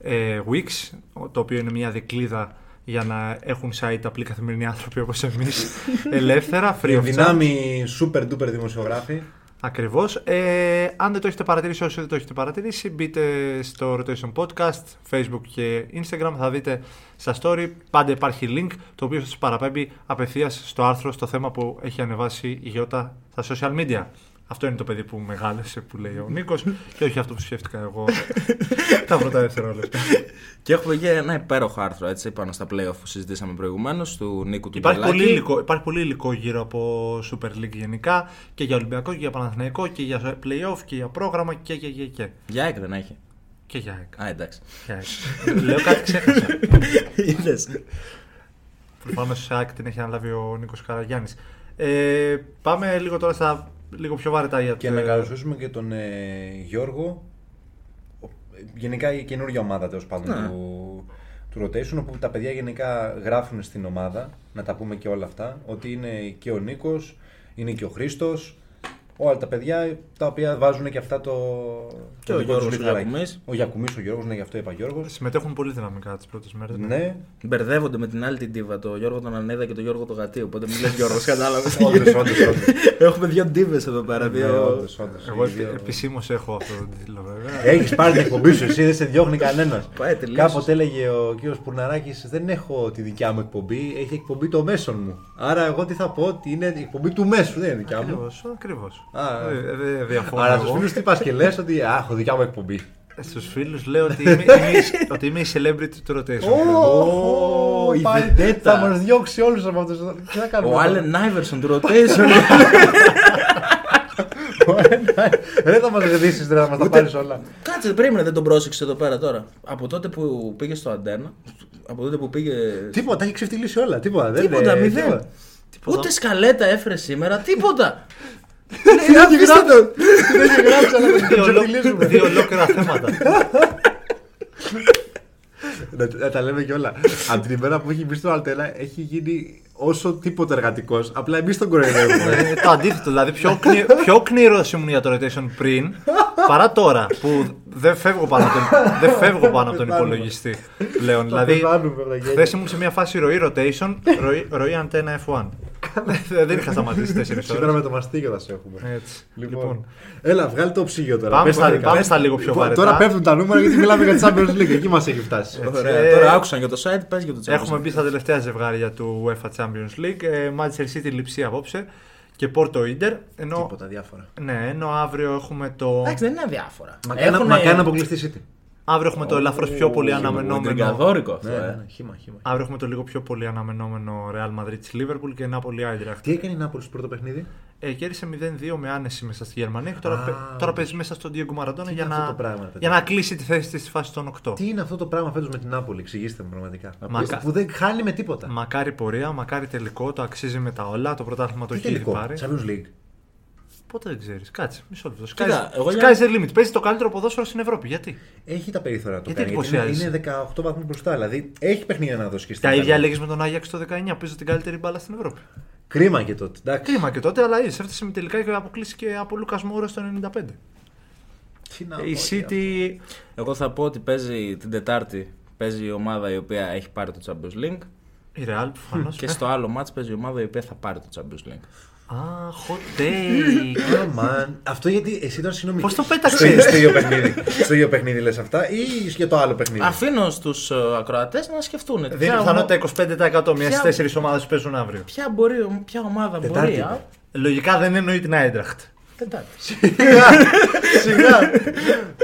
ε, Wix, το οποίο είναι μια δικλίδα για να έχουν site απλοί καθημερινοί άνθρωποι όπως εμείς ελεύθερα, free Η of charge. δυνάμει super duper δημοσιογράφοι. Ακριβώς. Ε, αν δεν το έχετε παρατηρήσει, όσοι δεν το έχετε παρατηρήσει, μπείτε στο Rotation Podcast, Facebook και Instagram. Θα δείτε στα story. Πάντα υπάρχει link το οποίο σας παραπέμπει απευθείας στο άρθρο, στο θέμα που έχει ανεβάσει η Γιώτα στα social media. Αυτό είναι το παιδί που μεγάλωσε, που λέει ο Νίκος, και όχι αυτό που σκέφτηκα εγώ τα πρώτα δευτερόλεπτα. Και έχουμε και ένα υπέροχο άρθρο έτσι, πάνω στα playoff που συζητήσαμε προηγουμένως του Νίκου του Υπάρχει Γκολάκη. πολύ, υλικό, υπάρχει πολύ υλικό γύρω από Super League γενικά και για Ολυμπιακό και για Παναθηναϊκό και για playoff και για πρόγραμμα και και και και. Για ΑΕΚ δεν έχει. Και για ΑΕΚ. Α, εντάξει. Για ΑΕΚ. Λέω κάτι ξέχασα. Είδες. Προφανώς σε ΑΕΚ την έχει αναλάβει ο Νίκος Καραγιάννης. Ε, πάμε λίγο τώρα στα λίγο πιο βαρετά για Και το- να καλωσορίσουμε και τον ε, Γιώργο. Ο- Γενικά η καινούργια ομάδα τέλος πάντων Ναι. του, του Rotation, όπου τα παιδιά γενικά γράφουν στην ομάδα, να τα πούμε και όλα αυτά, ότι είναι και ο Νίκος, είναι και ο Χρήστος, όλα τα παιδιά τα οποία βάζουν και αυτά το. Και το ο δικό τους Γιώργος ο λιθαράκι. Γιακουμής. Ο Γιακουμής ο Γιώργος, ναι, γι' αυτό είπα Γιώργος. Συμμετέχουν πολύ δυναμικά τις πρώτες μέρες. Ναι, Μπερδεύονται με την άλλη την τίβα, το Γιώργο τον Ανέδα και το Γιώργο τον Γατή. Οπότε μην λες Γιώργος, κατάλαβες. όντως, όντως, όντως. Έχουμε δύο ντίβες εδώ πέρα. Ναι, Δύο... όντως, όντως. Εγώ Οι δύο- επισήμως έχω αυτό το τίτλο βέβαια. Έχεις πάρει την εκπομπή σου, εσύ δεν σε διώχνει κανένας. Πάει τελείως. Κάποτε έλεγε ο κύριος Πουρναράκη: Δεν έχω τη δικιά μου εκπομπή, έχει εκπομπή το μέσον μου. Άρα, εγώ τι θα πω, ότι είναι η εκπομπή του μέσου, δεν είναι δικιά μου. Ακριβώς. Ακριβώ. Α. Δεν διαφωνώ. Άρα, στους εγώ. φίλους τι πας και λες ότι Α, έχω δικιά μου εκπομπή. Στους φίλους λέω ότι είμαι, είμαι, η- ότι είμαι η celebrity του rotation. Ω, η πάλι βεντέτα. Θα μας διώξει όλους από αυτούς. Τι θα κάνουμε. Ο Άλεν Νάιβερσον του Rotation. Δεν θα μας γδίσει, δεν θα μας τα πάρεις όλα. Κάτσε, περίμενε, δεν τον πρόσεξε εδώ πέρα τώρα. Από τότε που πήγε στο αντένα, από τότε που πήγε. Τίποτα, έχει ξεφτυλίσει όλα. Τίποτα. δεν Τίποτα, είναι- μηδέν. τίποτα. Ούτε σκαλέτα έφερε σήμερα, τίποτα. Δεν έχει γράψει. Δεν έχει γράψει, αλλά δεν Δύο, το ολο- ξεφτυλίζουμε. δύο ολόκληρα θέματα. Να, να τα λέμε και όλα. Από την ημέρα που έχει μπει στο Αλτέλα έχει γίνει όσο τίποτε εργατικός. Απλά εμείς τον κοροϊδεύουμε. Ε, το αντίθετο, δηλαδή πιο, κνη, πιο κνηρό ήμουν για το rotation πριν παρά τώρα που δεν φεύγω πάνω από τον, δεν φεύγω πάνω από τον υπολογιστή πλέον. δηλαδή, πεθάνουμε από τα γέλια. χθες ήμουν σε μια φάση ροή rotation, ροή, ροή αντένα F1. Δεν είχα σταματήσει 4 Σήμερα ώρες. με το μαστίγιο θα σε έχουμε. Έτσι. Λοιπόν, Λοιπόν, έλα, βγάλει το ψυγείο τώρα. Πάμε Πες στα- τα δικά πάμε σου. στα λίγο πιο Λοιπόν, βαρετά. Τώρα πέφτουν τα νούμερα γιατί μιλάμε για τη Champions League. Εκεί μας έχει φτάσει. Ωραία, Ε, τώρα άκουσαν για το site, πες για το Champions έχουμε League. μπει στα τελευταία ζευγάρια του UEFA Champions League. Ε, Manchester City λειψή απόψε και Porto Inter. Ενώ, Τίποτα διάφορα. ναι, ενώ αύριο έχουμε το, Εντάξει, δεν είναι αδιάφορα. Μακάρι να- Έχουνε- Μακάρι να αποκλειστεί City. Αύριο έχουμε το ελαφρώς πιο πολύ αναμενόμενο. Γκριγκαδόρικο αυτό, Ναι, ε. ναι, ναι, χύμα, χύμα. Αύριο έχουμε το λίγο πιο πολύ αναμενόμενο Real Madrid της Liverpool και Napoli Eintracht. Τι έκανε η Νάπολη στο πρώτο παιχνίδι; Ε, κέρδισε 0-2 με άνεση μέσα στη Γερμανία και τώρα, Α, παι- τώρα παίζει μέσα στον Diego Maradona Τι για είναι να, αυτό το πράγμα, παιδιά; για να κλείσει τη θέση της στη φάσης των 8. Τι είναι αυτό το πράγμα φέτος με την Νάπολη, εξηγήστε μου πραγματικά. Μακα- Που δεν χάνει με τίποτα. Μακάρι πορεία, μακάρι τελικό, το αξίζει με τα όλα. Το πρωτάθλημα το Τι έχει ήδη τελικό, πάρει. Champions League. Πότε δεν ξέρεις. Κάτσε, μισό λεπτό. Κοίτα, Sky's, εγώ για- Sky's the limit. Παίζει το καλύτερο ποδόσφαιρο στην Ευρώπη. Γιατί; Έχει τα περιθώρια να το Γιατί κάνει. Γιατί είναι, εντυπωσιάζεις; είναι 18 βαθμούς μπροστά. Δηλαδή έχει παιχνίδια να δώσει και στην Τα ίδια Ιταλία. λέγεις με τον Άγιαξ το 19. Παίζει την καλύτερη μπάλα στην Ευρώπη. Κρίμα και τότε. Εντάξει. Κρίμα και τότε, αλλά είδε. Έφτασε με τελικά και αποκλείστηκε από Λούκας Μόρο το 95. Τι να Η πω, City. Εγώ θα πω ότι παίζει την Τετάρτη παίζει η ομάδα η οποία έχει πάρει το Champions League Η Real προφανώς. και στο άλλο match παίζει η ομάδα η οποία θα πάρει το Champions League. Α, hot take. Oh, man. Αυτό γιατί εσύ τώρα συγγνώμη. Πώς το στο- πέταξες; Στο ίδιο παιχνίδι. Στο ίδιο παιχνίδι λες αυτά ή για το άλλο παιχνίδι; Αφήνω στους ακροατές να σκεφτούν. Δεν είναι ποια, πιθανότητα ομα- 25% μιας Ποια- στι τέσσερις ομάδες που παίζουν αύριο. ποια, μπορεί, ποια ομάδα Τετάρτη μπορεί. είναι. α, Λογικά δεν εννοεί την Άιντραχτ. Τετάρτη. Σιγά.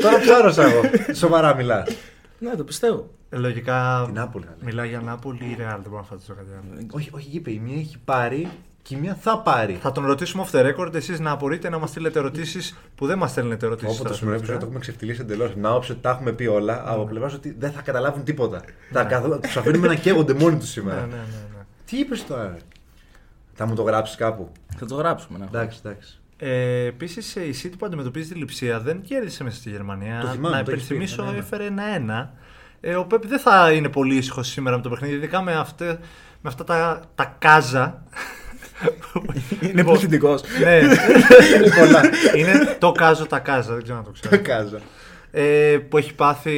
Τώρα ψάρωσα εγώ. Σοβαρά μιλά. ναι, το πιστεύω. Λογικά. Την Νάπολη, θα λέει. Μιλάει για Νάπολη ή Ρεάλ, δεν μπορώ να φανταστώ κάτι άλλο. Όχι, όχι, είπε. Η μία έχει πάρει και η μία θα πάρει. Θα τον ρωτήσουμε off the record, εσείς να απορείτε να μας στείλετε ερωτήσεις που δεν μας στέλνετε ερωτήσεις. Όποτε το σημερινό επεισόδιο το έχουμε ξεφτυλίσει εντελώς. Να όψε ότι τα έχουμε πει όλα από πλευράς ότι δεν θα καταλάβουν τίποτα. Τους αφήνουμε να καίγονται μόνοι τους Ναι, σήμερα. ναι, ναι. ναι. Τι είπες τώρα, ρε; Θα μου το γράψεις κάπου. Θα το γράψουμε. Ναι. Εντάξει, εντάξει. Ε, Επίσης, η City που αντιμετωπίζει τη λειψία δεν κέρδισε μέσα στη Γερμανία. Το θυμάμαι, να το έχεις πει, υπενθυμίσω, ένα-ένα. έφερε ένα-ένα. Ε, ο Πέπ δεν θα είναι πολύ ήσυχος σήμερα με το παιχνίδι, ειδικά με, αυτέ, με αυτά τα, τα κάζα. Είναι πληθυντικό. ναι, Είναι πολλά. είναι το κάζο τα κάζα, δεν ξέρω να το ξέρω. Κάζα. ε, που έχει πάθει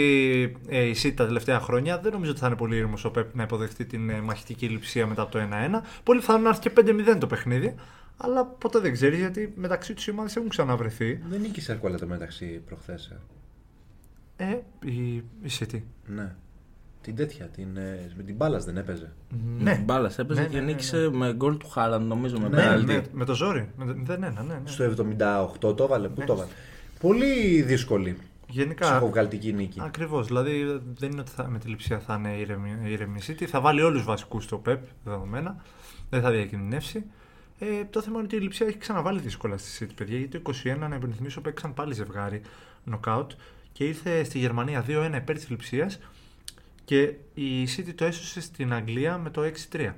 ε, η City τα τελευταία χρόνια. Δεν νομίζω ότι θα είναι πολύ ήρεμος ο Πεπ να υποδεχτεί την ε, μαχητική λειψία μετά από το 1-1. Πολύ πιθανόν να έρθει και 5-0 το παιχνίδι. Αλλά ποτέ δεν ξέρεις γιατί μεταξύ τους οι ομάδες έχουν ξαναβρεθεί. Δεν νίκησε εύκολα το μεταξύ προχθές. Ε, η, η City. Ναι. Την τέτοια, την, ε, με την μπάλας δεν έπαιζε. Ναι, μπάλας έπαιζε Ναι, και ναι, ναι, νίκησε με γκολ του Χάλαντ, νομίζω με Ναι, πέναλτι. με, με το ζόρι. Με, το- 0-1, ναι, ναι. Στο 78 το έβαλε. Πού το έβαλε. Πολύ δύσκολη Γενικά. ψυχοβγαλτική νίκη. Ακριβώς. Δηλαδή δεν είναι ότι θα, με τη λειψία θα είναι ήρεμη, ήρεμη η City. Θα βάλει όλους του βασικούς στο ΠΕΠ δεδομένα. Δεν θα διακινδυνεύσει. Ε, το θέμα είναι ότι η λειψία έχει ξαναβάλει δύσκολα στη City, παιδιά. Γιατί το 21, να υπενθυμίσω, παίξαν πάλι ζευγάρι νοκάουτ και ήρθε στη Γερμανία 2-1 υπέρ της λειψίας και η City το έσωσε στην Αγγλία με το 6-3.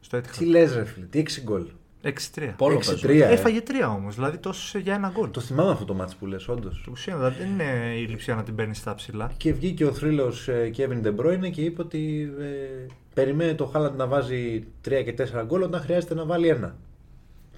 Στο Τι Etihad. λες, ρε φίλε, τι 6 γκολ. 6-3. Πόλο 6-3. παίζουν. ε. Έφαγε 3 όμως, δηλαδή το έσωσε για ένα γκολ. Το θυμάμαι αυτό το μάτς που λες, όντως. Το 21, δηλαδή δεν είναι η λειψία να την παίρνεις στα ψηλά. Και βγήκε ο θρύλος Kevin De Bruyne και είπε ότι ε, περιμένει το Χάλαντ να βάζει 3 και 4 γκολ όταν χρειάζεται να βάλει ένα.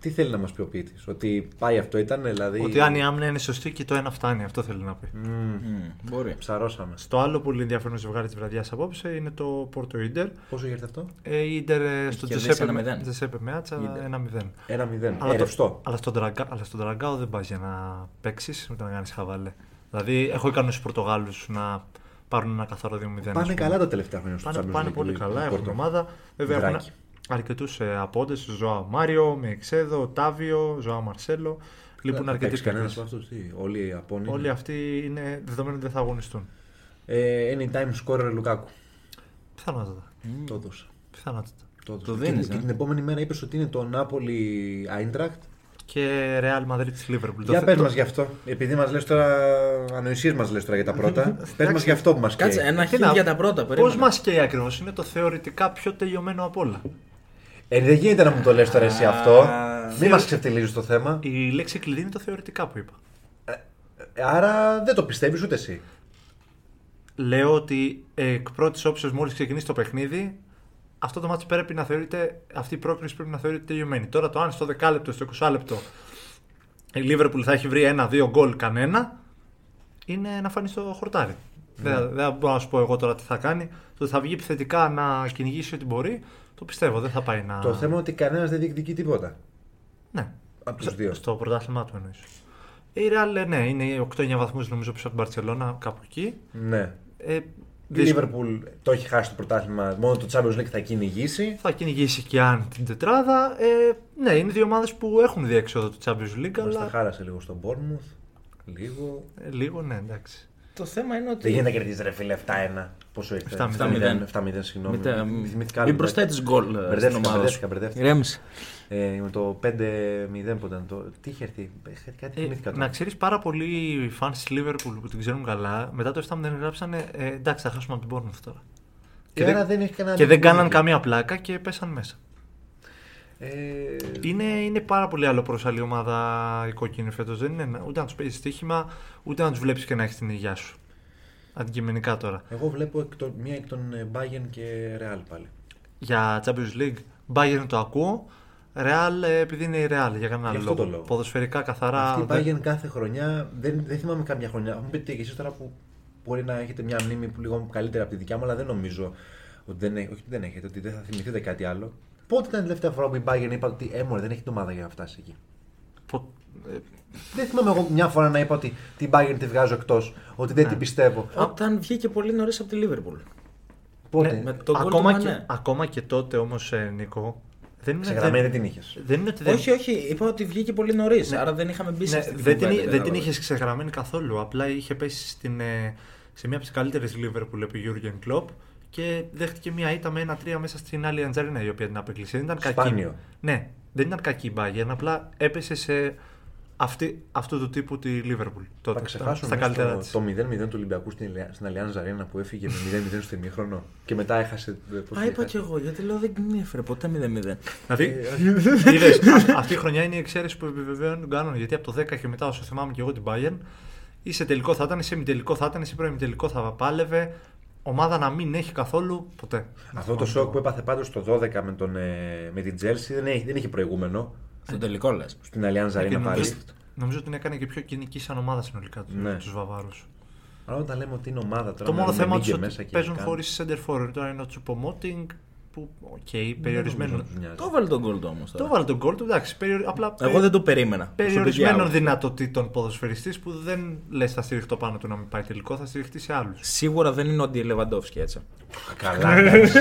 Τι θέλει να μας πει ο ποιητή, Ότι πάει αυτό ήταν, δηλαδή. Ότι αν η άμυνα είναι σωστή και το ένα φτάνει, αυτό θέλει να πει. Μμμ, Μμ, Μπορεί. ψαρώσαμε. Στο άλλο πολύ ενδιαφέρον ζευγάρι της βραδιάς απόψε είναι το Πόρτο Ιντερ. Πόσο γίνεται αυτό; Ε, η Ιντερ ε, στο κερδίσει Τζεσέπε 1-0. Τζεσέπε Μέατσα Ίντερ. 1-0. 1-0. Αλλά, Ε, το, ρευστό. αλλά, στον Τραγκα, αλλά στον Τραγκάο δεν πα για να παίξεις ούτε να κάνεις χαβαλέ. Δηλαδή, έχω ικανούς του Πορτογάλους να πάρουν ένα καθαρό 2-0. ας Πάνε πούμε. καλά τα τελευταία χρόνια στο Πάνε, Champions πάνε League, πολύ η- καλά, η έχουν Πόρτο. ομάδα. Βέβαια έχουν Βράκι. Αρκετούς ε, απόντες. Ζωά Μάριο, Μεξέδο, Τάβιο, Ζωά Μαρσέλο. Λείπουν Θα αρκετοί παίξει κανένας παίκτες. από αυτούς, τι, όλοι οι Απόνοι. Όλοι αυτοί είναι δεδομένου ότι δεν θα αγωνιστούν. Ε, anytime scorer Λουκάκου. Πιθανότατα. Το έδωσα. Πιθανότατα. Το, έδωσα. Το Και- δίνεις, Και ε; την επόμενη μέρα είπες ότι είναι το Νάπολη Άιντρακτ. Και Real Madrid της Liverpool. Για Το- πες το- μας γι' αυτό. Επειδή μας λες τώρα, ανοησίες μας λες τώρα για τα πρώτα. πες μας γι' αυτό που μας καίει. Κάτσε, ένα Τι χίλ να- για τα πρώτα. Πώς περίμενα. μας καίει ακριβώς, είναι το θεωρητικά πιο τελειωμένο απ' όλα. Ε, δεν γίνεται να μου το λες τώρα εσύ Α, αυτό. Μην θεω- μας ξεφτιλίζεις το θέμα. Η λέξη κλειδί είναι το θεωρητικά που είπα. Ε, Άρα δεν το πιστεύεις ούτε εσύ. Λέω ότι εκ πρώτης όψεως, μόλις ξεκινήσει το παιχνίδι, αυτό το μάτι πρέπει να θεωρείται, αυτή η πρόκριση πρέπει να θεωρείται τελειωμένη. Τώρα το αν στο 10 λεπτό, στο 20 λεπτό η Liverpool θα έχει βρει ένα-δύο γκολ κανένα, είναι να φανεί στο χορτάρι. Δεν, δεν μπορώ να σου πω εγώ τώρα τι θα κάνει. Το ότι θα βγει επιθετικά να κυνηγήσει ό,τι μπορεί, το πιστεύω. Δεν θα πάει να. Το θέμα είναι ότι κανένας δεν διεκδικεί τίποτα. Ναι. Από τους δύο. Στο πρωτάθλημά του εννοείς. Η Real, ε, ναι, είναι 8-9 βαθμούς νομίζω πίσω από την Barcelona, κάπου εκεί. Ναι. Ε, Η δύσκολο. Liverpool το έχει χάσει το πρωτάθλημα. Μόνο το Champions League θα κυνηγήσει. Θα κυνηγήσει και αν την τετράδα. Ε, ναι, είναι δύο ομάδες που έχουν διέξοδο του Champions League, Μας τα αλλά χάρασε λίγο στον Bournemouth. Λίγο. ε, λίγο, ναι, εντάξει. Το θέμα είναι ότι. Δεν γίνεται να κερδίζεις ρε φίλε 7-1. Πόσο έχει 7-0. 7-0, συγγνώμη. Μην τα- Μη- θυμήθηκα Μην άλλο. προσθέτεις γκολ ε, στην Μπερδεύτηκα, ομάδα μπερδεύτηκα, σου. μπερδεύτηκα. Ηρέμησε. Ε, με το 5-0 που ήταν το. Τι είχε έρθει; ε, Κάτι Ε, θυμήθηκα να τώρα. ξέρεις πάρα πολλοί fans της Liverpool που την ξέρουν καλά, μετά το 7 δεν γράψανε ε, εντάξει, θα χάσουμε από την Bournemouth τώρα. Και, άρα δεν έχει κανένα και δεν αντικείμενο. κάναν καμία πλάκα και πέσαν μέσα. Ε, Είναι, είναι πάρα πολύ άλλο προς άλλη ομάδα η κόκκινη φέτος. Δεν είναι ούτε να τους παίζεις στοίχημα, ούτε να τους βλέπεις και να έχεις την υγεία σου. Αντικειμενικά τώρα. Εγώ βλέπω εκ των- μία εκ των ε, Bayern και Real πάλι. Για Champions League, Bayern το ακούω. Real ε, επειδή είναι η Real για κανένα Γι' άλλο αυτό το λόγο. Ποδοσφαιρικά καθαρά. Αυτή η δεν- Bayern κάθε χρονιά, δεν, δεν θυμάμαι καμιά χρονιά. Μου πείτε και εσείς τώρα που μπορεί να έχετε μια μνήμη που λίγο καλύτερη από τη δικιά μου, αλλά δεν νομίζω ότι δεν, έχει- όχι, ότι δεν έχετε, ότι δεν θα θυμηθείτε κάτι άλλο. Πότε ήταν η τελευταία φορά που η Bayern είπα ότι έμορφε δεν έχει την ομάδα για να φτάσει εκεί. πο- ε, Δεν θυμάμαι εγώ μια φορά να είπα ότι την Bayern τη βγάζω εκτός, ότι δεν Ναι. την πιστεύω. Όταν βγήκε πολύ νωρίς από τη Liverpool. Πότε; ναι, με το γκολ ακόμα, του και, Μανέ. ακόμα και τότε όμως, Νίκο. Δεν είναι, Ξεγραμμένη δεν, την είχες. δεν είναι ότι δεν, Όχι, όχι, είπα ότι βγήκε πολύ νωρίς. Άρα δεν είχαμε μπει σε ναι, αυτή τη δεν, την, κουβέντα, δεν την κατάλαβες. είχες ξεγραμμένη καθόλου. Απλά είχε πέσει στην, ε, σε μια από τις καλύτερες Liverpool επί Jurgen Klopp και δέχτηκε μια ήττα με ένα 3 μέσα στην άλλη Αντζαρίνα η οποία την απέκλεισε. Δεν ήταν κακή. Σπάνιο. Ναι, δεν ήταν κακή η Bayern, απλά έπεσε σε αυτή, αυτού του τύπου τη Liverpool. Τότε, Θα ξεχάσουμε στα καλύτερα το, της. το 0-0 του Ολυμπιακού στην, Αλια- στην Allianz Arena που έφυγε με 0-0 στο ημίχρονο και μετά έχασε. ε, πώς Α, την είπα έχασε. κι εγώ, γιατί λέω δεν την έφερε ποτέ 0-0. Δηλαδή, Ε, είδες, α- αυτή η χρονιά είναι η εξαίρεση που επιβεβαίωνε τον κανόνα. Γιατί από το 10 και μετά, όσο θυμάμαι και εγώ την Bayern, ή σε τελικό θα ήταν, ή σε ημιτελικό θα ήταν, ή σε προημιτελικό θα πάλευε. Ομάδα να μην έχει καθόλου ποτέ. Αυτό το σοκ που έπαθε πάντως το 12 με, τον, ε, με την Chelsea δεν έχει, δεν έχει προηγούμενο. Στον τελικό λες. Στην Allianz Και Arena πάλι. νομίζω, νομίζω ότι την έκανε και πιο κοινική σαν ομάδα συνολικά του Ναι. τους Βαβάρους. Αλλά όταν λέμε ότι είναι ομάδα τώρα. Το με μόνο θέμα Ρουμενίγκε τους μέσα ότι και παίζουν κάνουν- χωρίς center forward. Τώρα είναι ο Τσουπομότινγκ που, οκ, Δεν περιορισμένο. νομίζω να τους νοιάζει. Το έβαλε τον γκολ του όμως. Το βάλε τον γκολ του, εντάξει. περιο- Απλά Εγώ δεν το περίμενα. περιορισμένων Προσωπικά. δυνατοτήτων ποδοσφαιριστής που δεν λες θα στηριχτώ πάνω του να μην πάει τελικό, θα στηριχτεί σε άλλους. Σίγουρα δεν είναι ο Αντιελεβαντόφσκι έτσι. Καλά. εντάξει.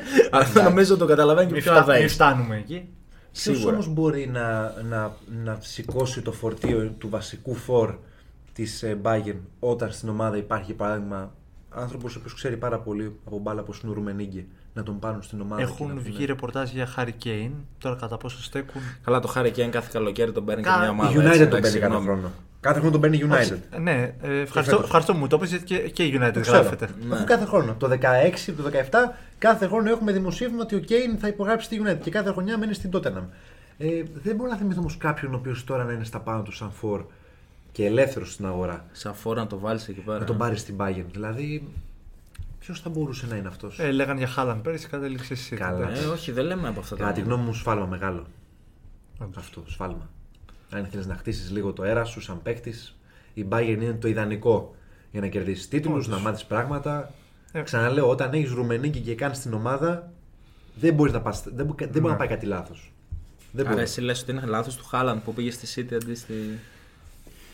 Αλλά νομίζω το καταλαβαίνει και Μην, πιο φτά- μην αδέη. φτάνουμε εκεί. Ποιος Σίγουρα. όμως μπορεί να, να, να σηκώσει το φορτίο του βασικού φορ της ε, Bayern όταν στην ομάδα υπάρχει για παράδειγμα άνθρωπος ο οποίος ξέρει πάρα πολύ από μπάλα όπως είναι ο Ρουμενίγκε να τον πάρουν στην ομάδα. και Έχουν να βγει πούνε- ρεπορτάζ για Harry Kane. Τώρα κατά πόσο στέκουν. Καλά, το Χάρη Κέν κάθε καλοκαίρι τον παίρνει και Κα- μια Η ομάδα. United έτσι, τον εντάξει, παίρνει κάθε συγγνώμη. χρόνο. Κάθε χρόνο τον παίρνει η United. Όχι, ναι, ε, ευχαριστώ, φέτος. ευχαριστώ που μου το είπες γιατί και, και η United Το ξέρω. γράφεται. Ναι. Αφού κάθε χρόνο. Το 16, το 17, κάθε χρόνο έχουμε δημοσίευμα ότι ο Κέιν θα υπογράψει τη United και κάθε χρονιά μένει στην Tottenham. Ε, δεν μπορώ να θυμηθώ όμως κάποιον ο οποίος τώρα να είναι στα πάνω του σαν φορ και ελεύθερος στην αγορά Σαν φόρα να το βάλεις εκεί πέρα. να τον πάρεις στην Bayern. Δηλαδή, ποιος θα μπορούσε να είναι αυτός; Ε, λέγαν για Χάλαν πέρυσι, κατέληξε εσύ. Καλά. Ε, όχι, δεν λέμε από αυτά τα. Κατά τη γνώμη μου, σφάλμα μεγάλο. Αυτό, σφάλμα. Αν ήθελε να χτίσεις λίγο το αέρα σου σαν παίκτης, η Bayern είναι το ιδανικό για να κερδίσεις τίτλους, να μάθεις πράγματα. Ε. Ξαναλέω, όταν έχεις Ρουμενίκη και κάνεις την ομάδα, δεν μπορείς να, πας, δεν, μπο- δεν μπορεί να πάει κάτι λάθος. Δεν Άρα μπορεί. εσύ λες ότι είναι λάθος του Χάλαντ που πήγε στη City αντί στη.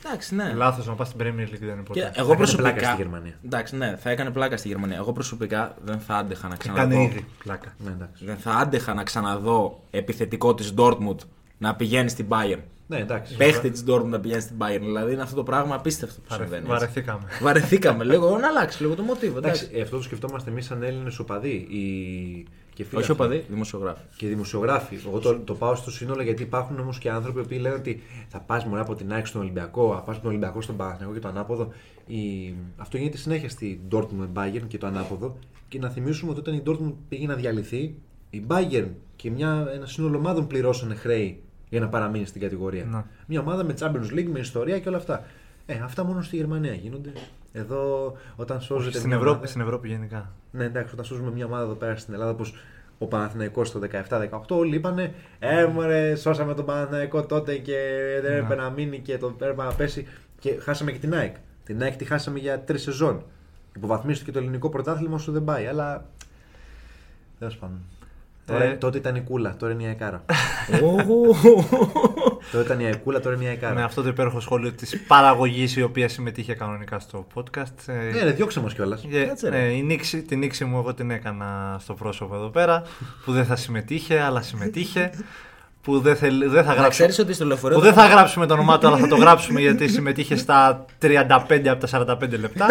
Εντάξει, ναι. Λάθος να πας στην Premier League δεν είναι ποτέ. Και Θα εγώ έκανε προσωπικά. πλάκα στη Γερμανία. Εντάξει, ναι, θα έκανε πλάκα στη Γερμανία. Εγώ προσωπικά δεν θα άντεχα να Έκανε ξαναδώ. ήδη πλάκα. Ναι, εντάξει. Δεν θα άντεχα να ξαναδώ επιθετικό της Dortmund να πηγαίνει στην Bayern. Ναι, εντάξει. Παίχτη της Dortmund να πηγαίνει στην Bayern. Δηλαδή είναι αυτό το πράγμα απίστευτο που Βαρε- συμβαίνει. έτσι. Βαρεθήκαμε. Βαρεθήκαμε λίγο να αλλάξει λίγο το μοτίβο. Εντάξει, Εντάξει. ε, αυτό το σκεφτόμαστε εμείς σαν Έλληνες οπαδοί. Οι... Και φίλοι Όχι αυτοί. οπαδοί, δημοσιογράφοι. και δημοσιογράφοι. Εγώ το, το πάω στο σύνολο γιατί υπάρχουν όμως και άνθρωποι που λένε ότι θα πας μόνο από την ΑΕΚ στον Ολυμπιακό, θα πας από τον Ολυμπιακό στον Παναθηναϊκό και το ανάποδο. Η... Αυτό γίνεται συνέχεια στη Dortmund με Bayern και το ανάποδο. Και να θυμίσουμε ότι όταν η Dortmund πήγε να διαλυθεί, η Bayern και μια, ένα σύνολο ομάδων πληρώσανε χρέη για να παραμείνει στην κατηγορία. Να. Μια ομάδα με Champions League, με ιστορία και όλα αυτά. Ε, αυτά μόνο στη Γερμανία γίνονται. Εδώ όταν σώζεται. Στην μια Ευρώπη, ομάδα- στην Ευρώπη γενικά. ναι, εντάξει, όταν σώζουμε μια ομάδα εδώ πέρα στην Ελλάδα, όπως ο Παναθηναϊκός το 17-18, όλοι είπανε Ε, μωρέ, σώσαμε τον Παναθηναϊκό τότε και δεν έπρεπε να μείνει και τον έπρεπε να πέσει. Και χάσαμε και την ΑΕΚ. Την ΑΕΚ τη χάσαμε για τρεις σεζόν. Υποβαθμίστηκε το ελληνικό πρωτάθλημα όσο δεν πάει, αλλά. Τέλος πάντων. Τώρα, Ε. τότε ήταν η κούλα, τώρα είναι η αεκάρα. τότε ήταν η αεκούλα, τώρα είναι η αεκάρα. Με αυτό το υπέροχο σχόλιο της παραγωγής η οποία συμμετείχε κανονικά στο podcast. ε, Ναι, ρε, διώξε μας κιόλας. και, Κάτσε, ρε. ε, η νήξη, την νήξη μου εγώ την έκανα στο πρόσωπο εδώ πέρα που δεν θα συμμετείχε αλλά συμμετείχε που δεν, θέλ, δεν θα Να γράψουμε ξέρεις ότι στο λεωφορείο. που δεν θα γράψουμε το όνομά του αλλά θα το γράψουμε γιατί συμμετείχε στα 35 από τα 45 λεπτά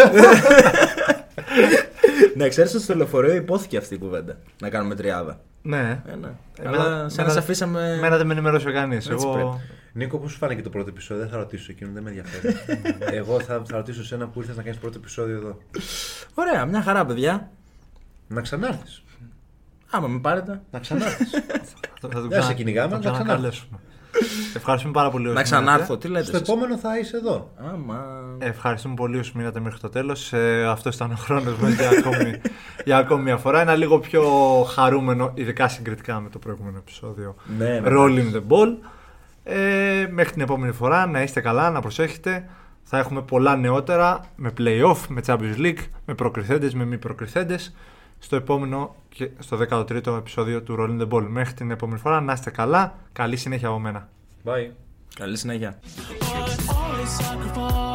Να ξέρεις ότι στο λεωφορείο υπόθηκε αυτή η κουβέντα. Να κάνουμε τριάδα. Ναι Ε, ναι. Εμένα- Αλλά σαν να εμένα- σε αφήσαμε. Εμένα δεν με ενημέρωσε κανείς. Έτσι Εγώ... πρέπει. Νίκο, πώς σου φάνηκε το πρώτο επεισόδιο, δεν θα ρωτήσω εκείνον, δεν με ενδιαφέρει. Εγώ θα, θα ρωτήσω εσένα που ήρθες να κάνεις πρώτο επεισόδιο εδώ. Ωραία, μια χαρά, παιδιά. Να ξανάρθεις. Άμα με πάρετε. Να ξανάρθεις. Θα, θα τον Δεν σε κυνηγάμε, θα να τον ξανάρθεις. ξανακαλέσουμε. Ευχαριστούμε πάρα πολύ. όσοι Να ξανάρθω, μείνατε. τι λέτε. Στο εσείς; επόμενο θα είσαι εδώ. Άμα. Ευχαριστούμε πολύ όσοι μείνατε μέχρι το τέλος. Ε, Αυτός ήταν ο χρόνος μας για, ακόμη, για ακόμη μια φορά. Ένα λίγο πιο χαρούμενο, ειδικά συγκριτικά με το προηγούμενο επεισόδιο. Ναι, ναι. Rolling the ball. Ε, μέχρι την επόμενη φορά να είστε καλά, να προσέχετε. Θα έχουμε πολλά νεότερα με playoff, με Champions League, με προκριθέντες, με μη προκριθέντες στο επόμενο και στο 13ο επεισόδιο του Rolling the Ball. Μέχρι την επόμενη φορά να είστε καλά. Καλή συνέχεια από μένα. Bye. Καλή συνέχεια. I always sacrifice